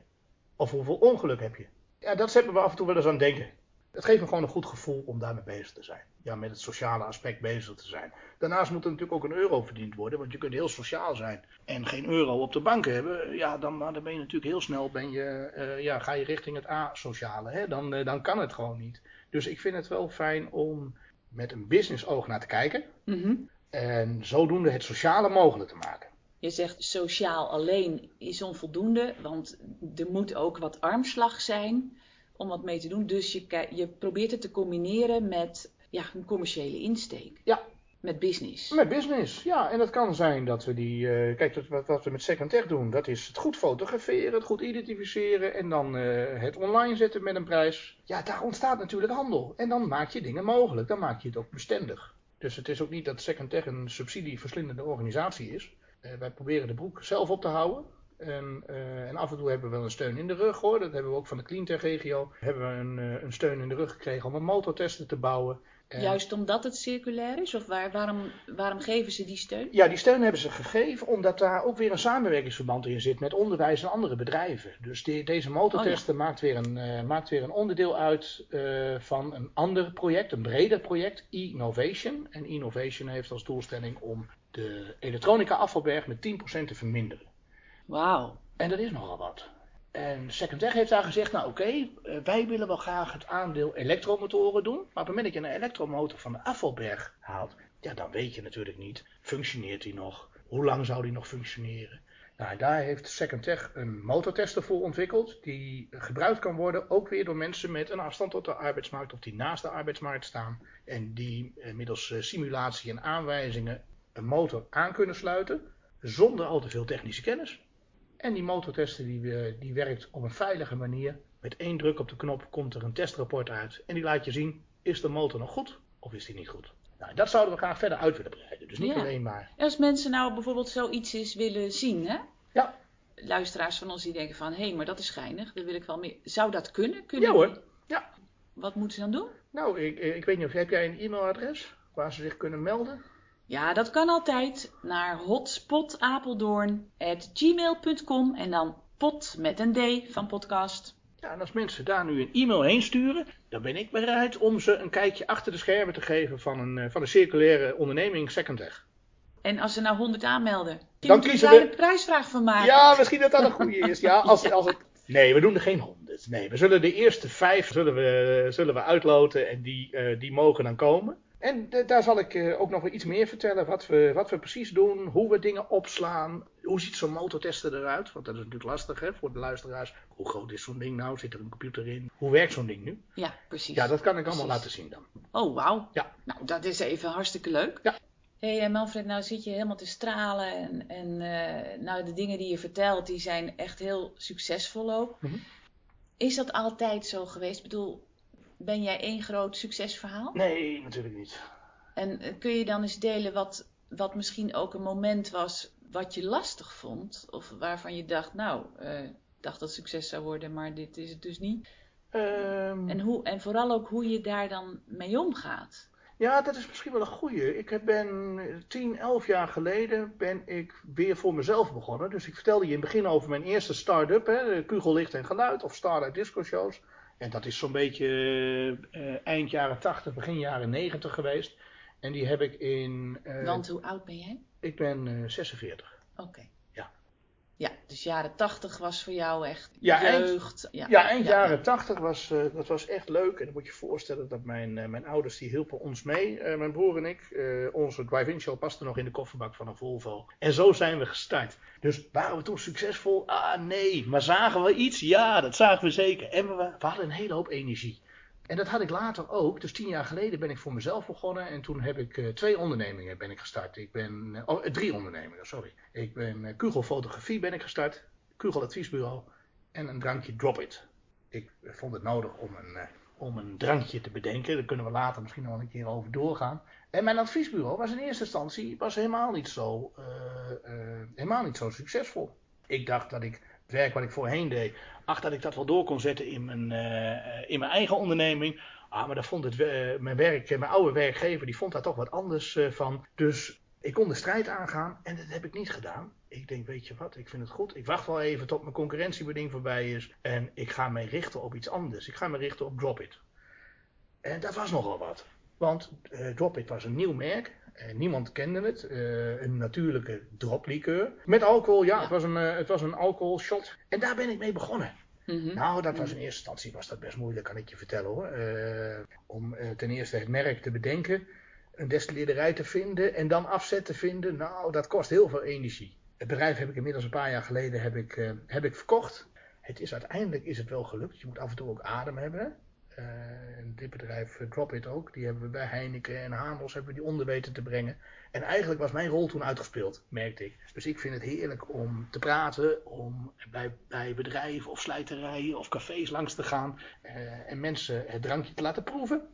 Of hoeveel ongeluk heb je? Ja, dat zetten we af en toe wel eens aan denken. Het geeft me gewoon een goed gevoel om daarmee bezig te zijn. Ja, met het sociale aspect bezig te zijn. Daarnaast moet er natuurlijk ook een euro verdiend worden, want je kunt heel sociaal zijn en geen euro op de bank hebben. Ja, dan, dan ben je natuurlijk heel snel, ben je, eh, ja, ga je richting het A-sociale. Hè? Dan, uh, dan kan het gewoon niet. Dus ik vind het wel fijn om met een business oog naar te kijken. Mhm. En zodoende het sociale mogelijk te maken. Je zegt sociaal alleen is onvoldoende, want er moet ook wat armslag zijn om wat mee te doen. Dus je, je probeert het te combineren met ja, een commerciële insteek. Ja. Met business. Met business, ja. En het kan zijn dat we die. Uh, kijk, wat, wat we met Second Tech doen, dat is het goed fotograferen, het goed identificeren en dan uh, het online zetten met een prijs. Ja, daar ontstaat natuurlijk handel. En dan maak je dingen mogelijk. Dan maak je het ook bestendig. Dus het is ook niet dat Second Tech een subsidieverslindende organisatie is. Uh, wij proberen de broek zelf op te houden. En, uh, en, af en toe hebben we wel een steun in de rug hoor. Dat hebben we ook van de Cleantech regio. Hebben we een, uh, een steun in de rug gekregen om een motortesten te bouwen. Juist omdat het circulair is? Of waar, waarom, waarom geven ze die steun? Ja, die steun hebben ze gegeven omdat daar ook weer een samenwerkingsverband in zit met onderwijs en andere bedrijven. Dus die, deze motortesten oh, ja. maakt, weer een, uh, maakt weer een onderdeel uit van een ander project, een breder project, e-innovation. En innovation heeft als doelstelling om de elektronica afvalberg met 10% te verminderen. Wauw. En dat is nogal wat. En Second Tech heeft daar gezegd, nou oké, okay, wij willen wel graag het aandeel elektromotoren doen. Maar op het moment dat je een elektromotor van de afvalberg haalt, ja dan weet je natuurlijk niet, functioneert die nog? Hoe lang zou die nog functioneren? Nou, daar heeft Second Tech een motortester voor ontwikkeld, die gebruikt kan worden ook weer door mensen met een afstand tot de arbeidsmarkt of die naast de arbeidsmarkt staan. En die eh, middels simulatie en aanwijzingen een motor aan kunnen sluiten, zonder al te veel technische kennis. En die motortester die, die werkt op een veilige manier. Met één druk op de knop komt er een testrapport uit. En die laat je zien, is de motor nog goed of is die niet goed? Nou, dat zouden we graag verder uit willen breiden. Dus niet ja. alleen maar. Als mensen nou bijvoorbeeld zoiets eens willen zien, hè? Ja. Luisteraars van ons die denken van, hé, hey, maar dat is schijnig, daar wil ik wel meer. Zou dat kunnen? kunnen ja hoor, ja. Wat moeten ze dan doen? Nou, ik, ik weet niet of heb jij een e-mailadres waar ze zich kunnen melden? Ja, dat kan altijd naar hotspotapeldoorn.gmail.com en dan pot met een D van podcast. Ja, en als mensen daar nu een e-mail heen sturen, dan ben ik bereid om ze een kijkje achter de schermen te geven van een, van een circulaire onderneming Second Tech. En als ze nou 100 aanmelden, dan kiezen we een prijsvraag van maken. Ja, misschien dat dat een goede is. Ja, als, ja. als het... Nee, we doen er geen 100. Nee, we zullen de eerste vijf zullen we, zullen we uitloten en die, uh, die mogen dan komen. En daar zal ik uh, ook nog wel iets meer vertellen. Wat we, wat we precies doen, hoe we dingen opslaan. Hoe ziet zo'n motortester eruit? Want dat is natuurlijk lastig hè, voor de luisteraars. Hoe groot is zo'n ding nou? Zit er een computer in? Hoe werkt zo'n ding nu? Ja, precies. Ja, dat kan ik allemaal precies. laten zien dan. Oh, wauw. Ja. Nou, dat is even hartstikke leuk. Ja. Hé hey, Manfred, nou zit je helemaal te stralen. En, en uh, nou, de dingen die je vertelt, die zijn echt heel succesvol ook. Mm -hmm. Is dat altijd zo geweest? Ik bedoel, ben jij één groot succesverhaal? Nee, natuurlijk niet. En kun je dan eens delen wat, wat misschien ook een moment was wat je lastig vond? Of waarvan je dacht, nou, uh, dacht dat succes zou worden, maar dit is het dus niet. Um, en, hoe, en vooral ook hoe je daar dan mee omgaat. Ja, dat is misschien wel een goeie. Ik ben 10, 11 jaar geleden ben ik weer voor mezelf begonnen. Dus ik vertelde je in het begin over mijn eerste start-up, hè, Kugellicht en Geluid of Starlight Disco Shows. En dat is zo'n beetje uh, eind jaren 80, begin jaren 90 geweest. En die heb ik in. Uh, Want hoe oud ben jij? Ik ben uh, 46. Oké. Okay. Ja. Dus jaren 80 was voor jou echt ja, jeugd. Eind, ja, ja, eind ja, jaren ja. 80 was, uh, dat was echt leuk. En dan moet je je voorstellen dat mijn, uh, mijn ouders die hielpen ons mee, uh, mijn broer en ik. onze drive-in show paste nog in de kofferbak van een Volvo. En zo zijn we gestart. Dus waren we toen succesvol? Ah nee. Maar zagen we iets? Ja, dat zagen we zeker. En we, we hadden een hele hoop energie. En dat had ik later ook. Dus tien jaar geleden ben ik voor mezelf begonnen. En toen heb ik uh, twee ondernemingen ben ik gestart. Ik ben, uh, oh, drie ondernemingen, sorry. Ik ben uh, Kugel Fotografie ben ik gestart. Kugel Adviesbureau. En een drankje Drop It. Ik vond het nodig om een, om een drankje te bedenken. Daar kunnen we later misschien nog een keer over doorgaan. En mijn adviesbureau was in eerste instantie was helemaal, niet zo, helemaal niet zo succesvol. Ik dacht dat ik werk wat ik voorheen deed, ach dat ik dat wel door kon zetten in mijn, uh, in mijn eigen onderneming. Ah, maar daar vond het, uh, mijn, werk, mijn oude werkgever, die vond daar toch wat anders van. Dus Ik kon de strijd aangaan en dat heb ik niet gedaan. Ik denk, weet je wat, ik vind het goed. Ik wacht wel even tot mijn concurrentiebeding voorbij is. En ik ga me richten op iets anders. Ik ga me richten op Dropit. En dat was nogal wat. Want Dropit was een nieuw merk. En niemand kende het. Uh, een natuurlijke droplikeur. Met alcohol, ja, ja. Het, was een, uh, het was een alcohol shot. En daar ben ik mee begonnen. Mm -hmm. Nou, dat was in eerste instantie was dat best moeilijk, kan ik je vertellen hoor. om ten eerste het merk te bedenken een destilleerderij te vinden en dan afzet te vinden, nou, dat kost heel veel energie. Het bedrijf heb ik inmiddels een paar jaar geleden heb ik, heb ik verkocht. Het is uiteindelijk is het wel gelukt. Je moet af en toe ook adem hebben. Uh, dit bedrijf uh, Drop It ook. Die hebben we bij Heineken en Hamels hebben we die onder weten te brengen. En eigenlijk was mijn rol toen uitgespeeld, merkte ik. Dus ik vind het heerlijk om te praten, om bij, bij bedrijven of slijterijen of cafés langs te gaan. en mensen het drankje te laten proeven.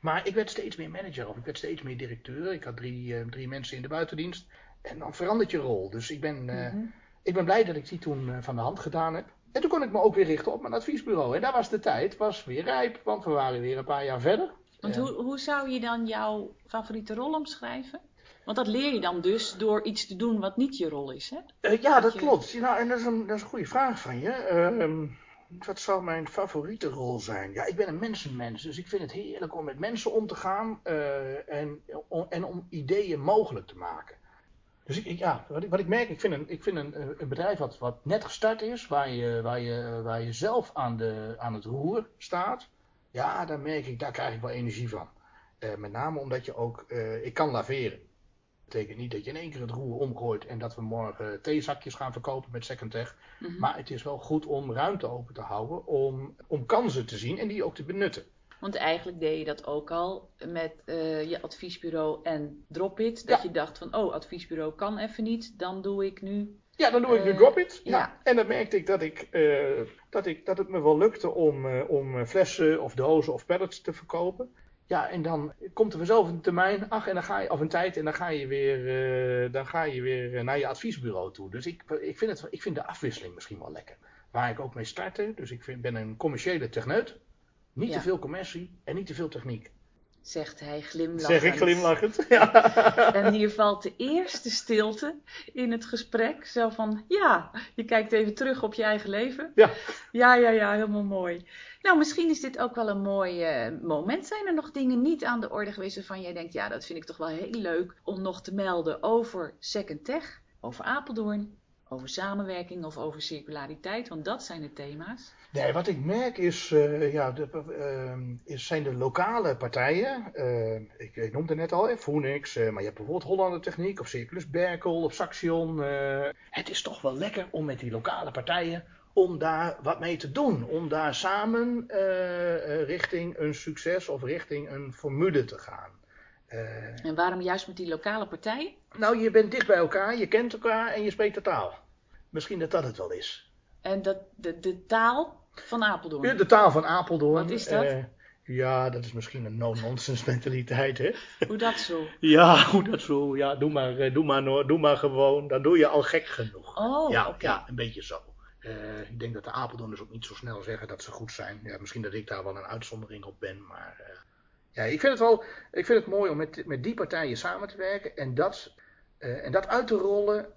Maar ik werd steeds meer manager of ik werd steeds meer directeur. Ik had drie, uh, drie mensen in de buitendienst. En dan verandert je rol. Dus ik ben, uh, mm-hmm. ik ben blij dat ik die toen van de hand gedaan heb. En toen kon ik me ook weer richten op mijn adviesbureau. En daar was de tijd was weer rijp, want we waren weer een paar jaar verder. Want hoe, hoe zou je dan jouw favoriete rol omschrijven? Want dat leer je dan dus door iets te doen wat niet je rol is, hè? ja, dat je... klopt. Nou, en dat is, een, dat is een goede vraag van je. Ehm, wat zou mijn favoriete rol zijn? Ja, ik ben een mensenmens, dus ik vind het heerlijk om met mensen om te gaan uh, en, en om ideeën mogelijk te maken. Dus ik, ja, wat ik, wat ik merk, ik vind, een, ik vind een, een bedrijf wat, wat net gestart is, waar je, waar je, waar je zelf aan, de, aan het roer staat. Ja, daar merk ik, daar krijg ik wel energie van. Uh, met name omdat je ook, uh, ik kan laveren betekent niet dat je in één keer het roer omgooit en dat we morgen theezakjes gaan verkopen met Second Tech. Mm -hmm. Maar het is wel goed om ruimte open te houden om, om kansen te zien en die ook te benutten. Want eigenlijk deed je dat ook al met uh, je adviesbureau en Dropit. Dat ja. je dacht van, oh, adviesbureau kan even niet, dan doe ik nu... Ja, dan doe ik nu Dropit. Ja. ja. En dan merkte ik dat, ik, uh, dat, ik, dat het me wel lukte om, om flessen of dozen of pallets te verkopen. Ja, en dan komt er vanzelf een termijn, ach, en dan ga je, of een tijd, en dan ga je weer, uh, dan ga je weer naar je adviesbureau toe. Dus ik, ik, vind het, ik vind de afwisseling misschien wel lekker. Waar ik ook mee startte, dus ik vind, ben een commerciële techneut. Niet ja. te veel commercie en niet te veel techniek. Zegt hij glimlachend. Zeg ik glimlachend, ja. En hier valt de eerste stilte in het gesprek. Zo van, ja, je kijkt even terug op je eigen leven. Ja. Ja, ja, ja, helemaal mooi. Nou, misschien is dit ook wel een mooi uh, moment. Zijn er nog dingen niet aan de orde geweest waarvan jij denkt, ja, dat vind ik toch wel heel leuk om nog te melden over Second Tech, over Apeldoorn, over samenwerking of over circulariteit? Want dat zijn de thema's. Nee, wat ik merk is, uh, ja, de, uh, is, zijn de lokale partijen. Uh, ik, ik noemde net al, Phoenix, maar je hebt bijvoorbeeld Hollander Techniek of Circulus Berkel of Saxion. het is toch wel lekker om met die lokale partijen om daar wat mee te doen. Om daar samen richting een succes of richting een formule te gaan. Uh, en waarom juist met die lokale partijen? Nou, je bent dicht bij elkaar, je kent elkaar en je spreekt de taal. Misschien dat dat het wel is. En dat, de, de taal van Apeldoorn? Ja, de taal van Apeldoorn. Wat is dat? ja, dat is misschien een no-nonsense mentaliteit, hè? Hoe dat zo? Ja, hoe dat zo? Ja, doe maar, doe maar, doe maar gewoon. Dan doe je al gek genoeg. Oh, ja, okay. ja, een beetje zo. Uh, ik denk dat de Apeldoorners ook niet zo snel zeggen dat ze goed zijn. Ja, misschien dat ik daar wel een uitzondering op ben, maar ja, ik vind het wel, ik vind het mooi om met, met die partijen samen te werken en dat, uh, en dat uit te rollen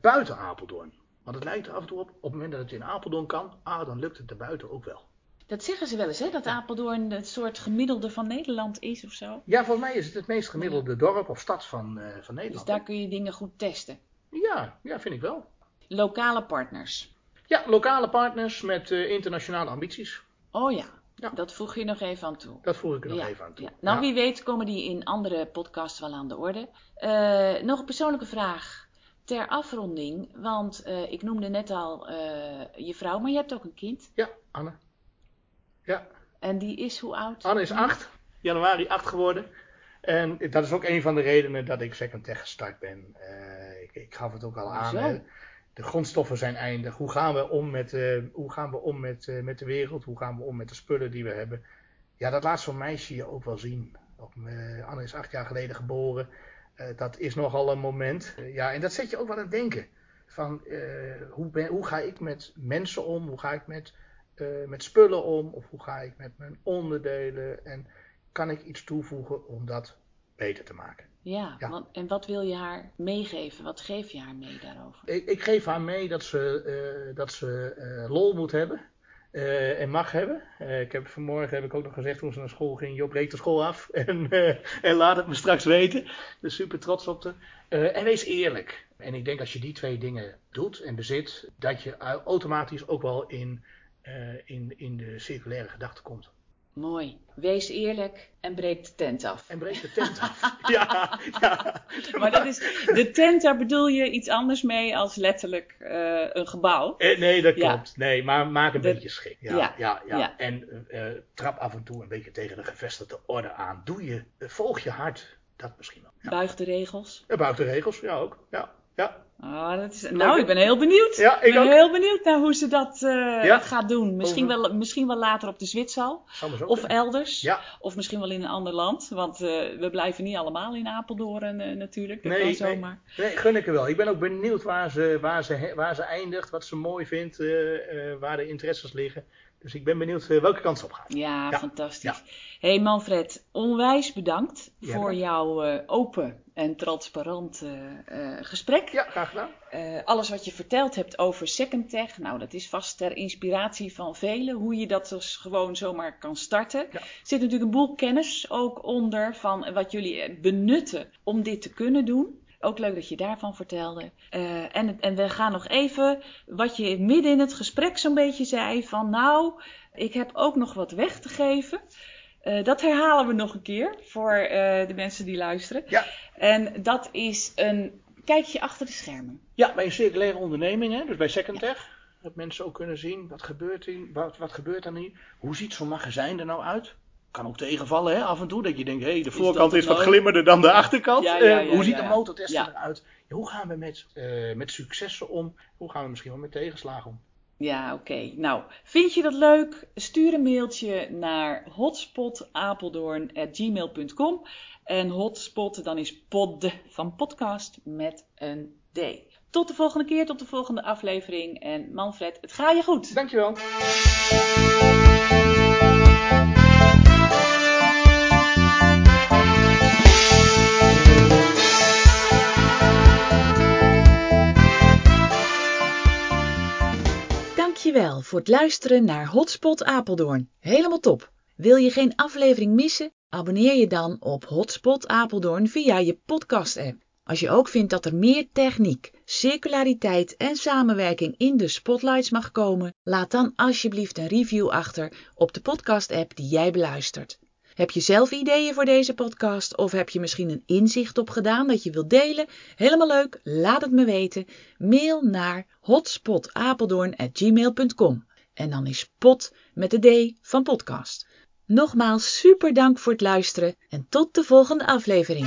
buiten Apeldoorn. Want het lijkt er af en toe op, op het moment dat het in Apeldoorn kan, ah, dan lukt het er buiten ook wel. Dat zeggen ze wel eens, hè? Dat Apeldoorn het soort gemiddelde van Nederland is of zo. Ja, volgens mij is het het meest gemiddelde dorp of stad van, van Nederland. Dus daar kun je dingen goed testen. Ja, ja, vind ik wel. Lokale partners. Ja, lokale partners met internationale ambities. Oh ja. Ja, dat voeg je nog even aan toe. Dat voeg ik er nog ja, even aan toe. Ja. Nou, wie weet komen die in andere podcasts wel aan de orde. Uh, nog een persoonlijke vraag ter afronding. Want uh, ik noemde net al je vrouw, maar je hebt ook een kind. Ja, Anne. Ja. En die is hoe oud? Anne is acht. Januari acht geworden. En dat is ook een van de redenen dat ik Second Tech gestart ben. Ik, ik, gaf het ook al aan. De grondstoffen zijn eindig. Hoe gaan we om met, uh, hoe gaan we om met, uh, met de wereld? Hoe gaan we om met de spullen die we hebben? Ja, dat laat zo'n meisje je ook wel zien. Uh, Anne is acht jaar geleden geboren. dat is nogal een moment. ja, en dat zet je ook wel aan het denken. Van hoe, ben, hoe ga ik met mensen om? Hoe ga ik met, met spullen om? Of hoe ga ik met mijn onderdelen? En kan ik iets toevoegen om dat beter te maken. Ja, Ja. Want, en wat wil je haar meegeven? Wat geef je haar mee daarover? Ik, ik geef haar mee dat ze, eh, dat ze eh, lol moet hebben. eh, en mag hebben. Ik heb vanmorgen heb ik ook nog gezegd toen ze naar school ging, Job breek de school af en, en laat het me straks weten. Dus super trots op haar. En wees eerlijk. En ik denk als je die twee dingen doet en bezit, dat je au- automatisch ook wel in, in, in de circulaire gedachte komt. Mooi. Wees eerlijk en breek de tent af. En breek de tent af. ja, ja. Maar dat is, de tent, daar bedoel je iets anders mee als letterlijk eh, een gebouw. Eh, nee, dat Ja. klopt. Nee, maar maak een De- beetje schik. Ja, ja, ja, ja, ja. En eh, trap af en toe een beetje tegen de gevestigde orde aan. Doe je, eh, volg je hart. Dat misschien wel. Buig de regels. Buiten de regels, ja ook. Ja, ja. Oh, dat is, nou, ik ben heel benieuwd. Ja, ik ben ook. heel benieuwd naar hoe ze dat eh, Ja. gaat doen. Misschien, Over- wel, misschien wel later op de zo Of kunnen. elders. Ja. Of misschien wel in een ander land. Want eh, we blijven niet allemaal in Apeldoorn eh, natuurlijk. Dat Nee, kan nee. zomaar. Nee, gun ik er wel. Ik ben ook benieuwd waar ze, waar ze, waar ze eindigt, wat ze mooi vindt, waar de interesses liggen. Dus ik ben benieuwd eh, welke kant ze op gaat. Ja, Ja, fantastisch. ja. hey Manfred, onwijs bedankt Ja, voor jouw eh, open en transparant eh, gesprek. Ja, graag gedaan. Alles wat je verteld hebt over Second Tech, nou dat is vast ter inspiratie van velen, hoe je dat dus gewoon zomaar kan starten. Er zit natuurlijk een boel kennis ook onder van wat jullie benutten om dit te kunnen doen. Ook leuk dat je daarvan vertelde. Eh, en, en we gaan nog even, wat je midden in het gesprek zo'n beetje zei, van nou, ik heb ook nog wat weg te geven. Eh, dat herhalen we nog een keer voor eh, de mensen die luisteren. Ja. En dat is een kijkje achter de schermen. Ja, bij een circulaire onderneming, hè, dus bij Second Tech, dat mensen ook kunnen zien wat gebeurt, in, wat, wat gebeurt er nu. Hoe ziet zo'n magazijn er nou uit? Kan ook tegenvallen, hè, af en toe, dat je denkt, hé, hey, de voorkant is wat nou? glimmerder dan de achterkant. Ja, Eh, ja, hoe ziet de motortest eruit? Hoe gaan we met, eh, met successen om? Hoe gaan we misschien wel met tegenslagen om? Ja, oké. Nou, vind je dat leuk? Stuur een mailtje naar hotspotapeldoorn.gmail.com En hotspot, dan is pod van podcast met een D. Tot de volgende keer, tot de volgende aflevering. En Manfred, het gaat je goed. Dankjewel. Dankjewel voor het luisteren naar Hotspot Apeldoorn. Helemaal top. Wil je geen aflevering missen? Abonneer je dan op Hotspot Apeldoorn via je podcast-app. Als je ook vindt dat er meer techniek, circulariteit en samenwerking in de spotlights mag komen, laat dan alsjeblieft een review achter op de podcast-app die jij beluistert. Heb je zelf ideeën voor deze podcast of heb je misschien een inzicht opgedaan dat je wilt delen? Helemaal leuk, laat het me weten. Mail naar hotspotapeldoorn@gmail.com en dan is pot met de D van podcast. Nogmaals super dank voor het luisteren en tot de volgende aflevering.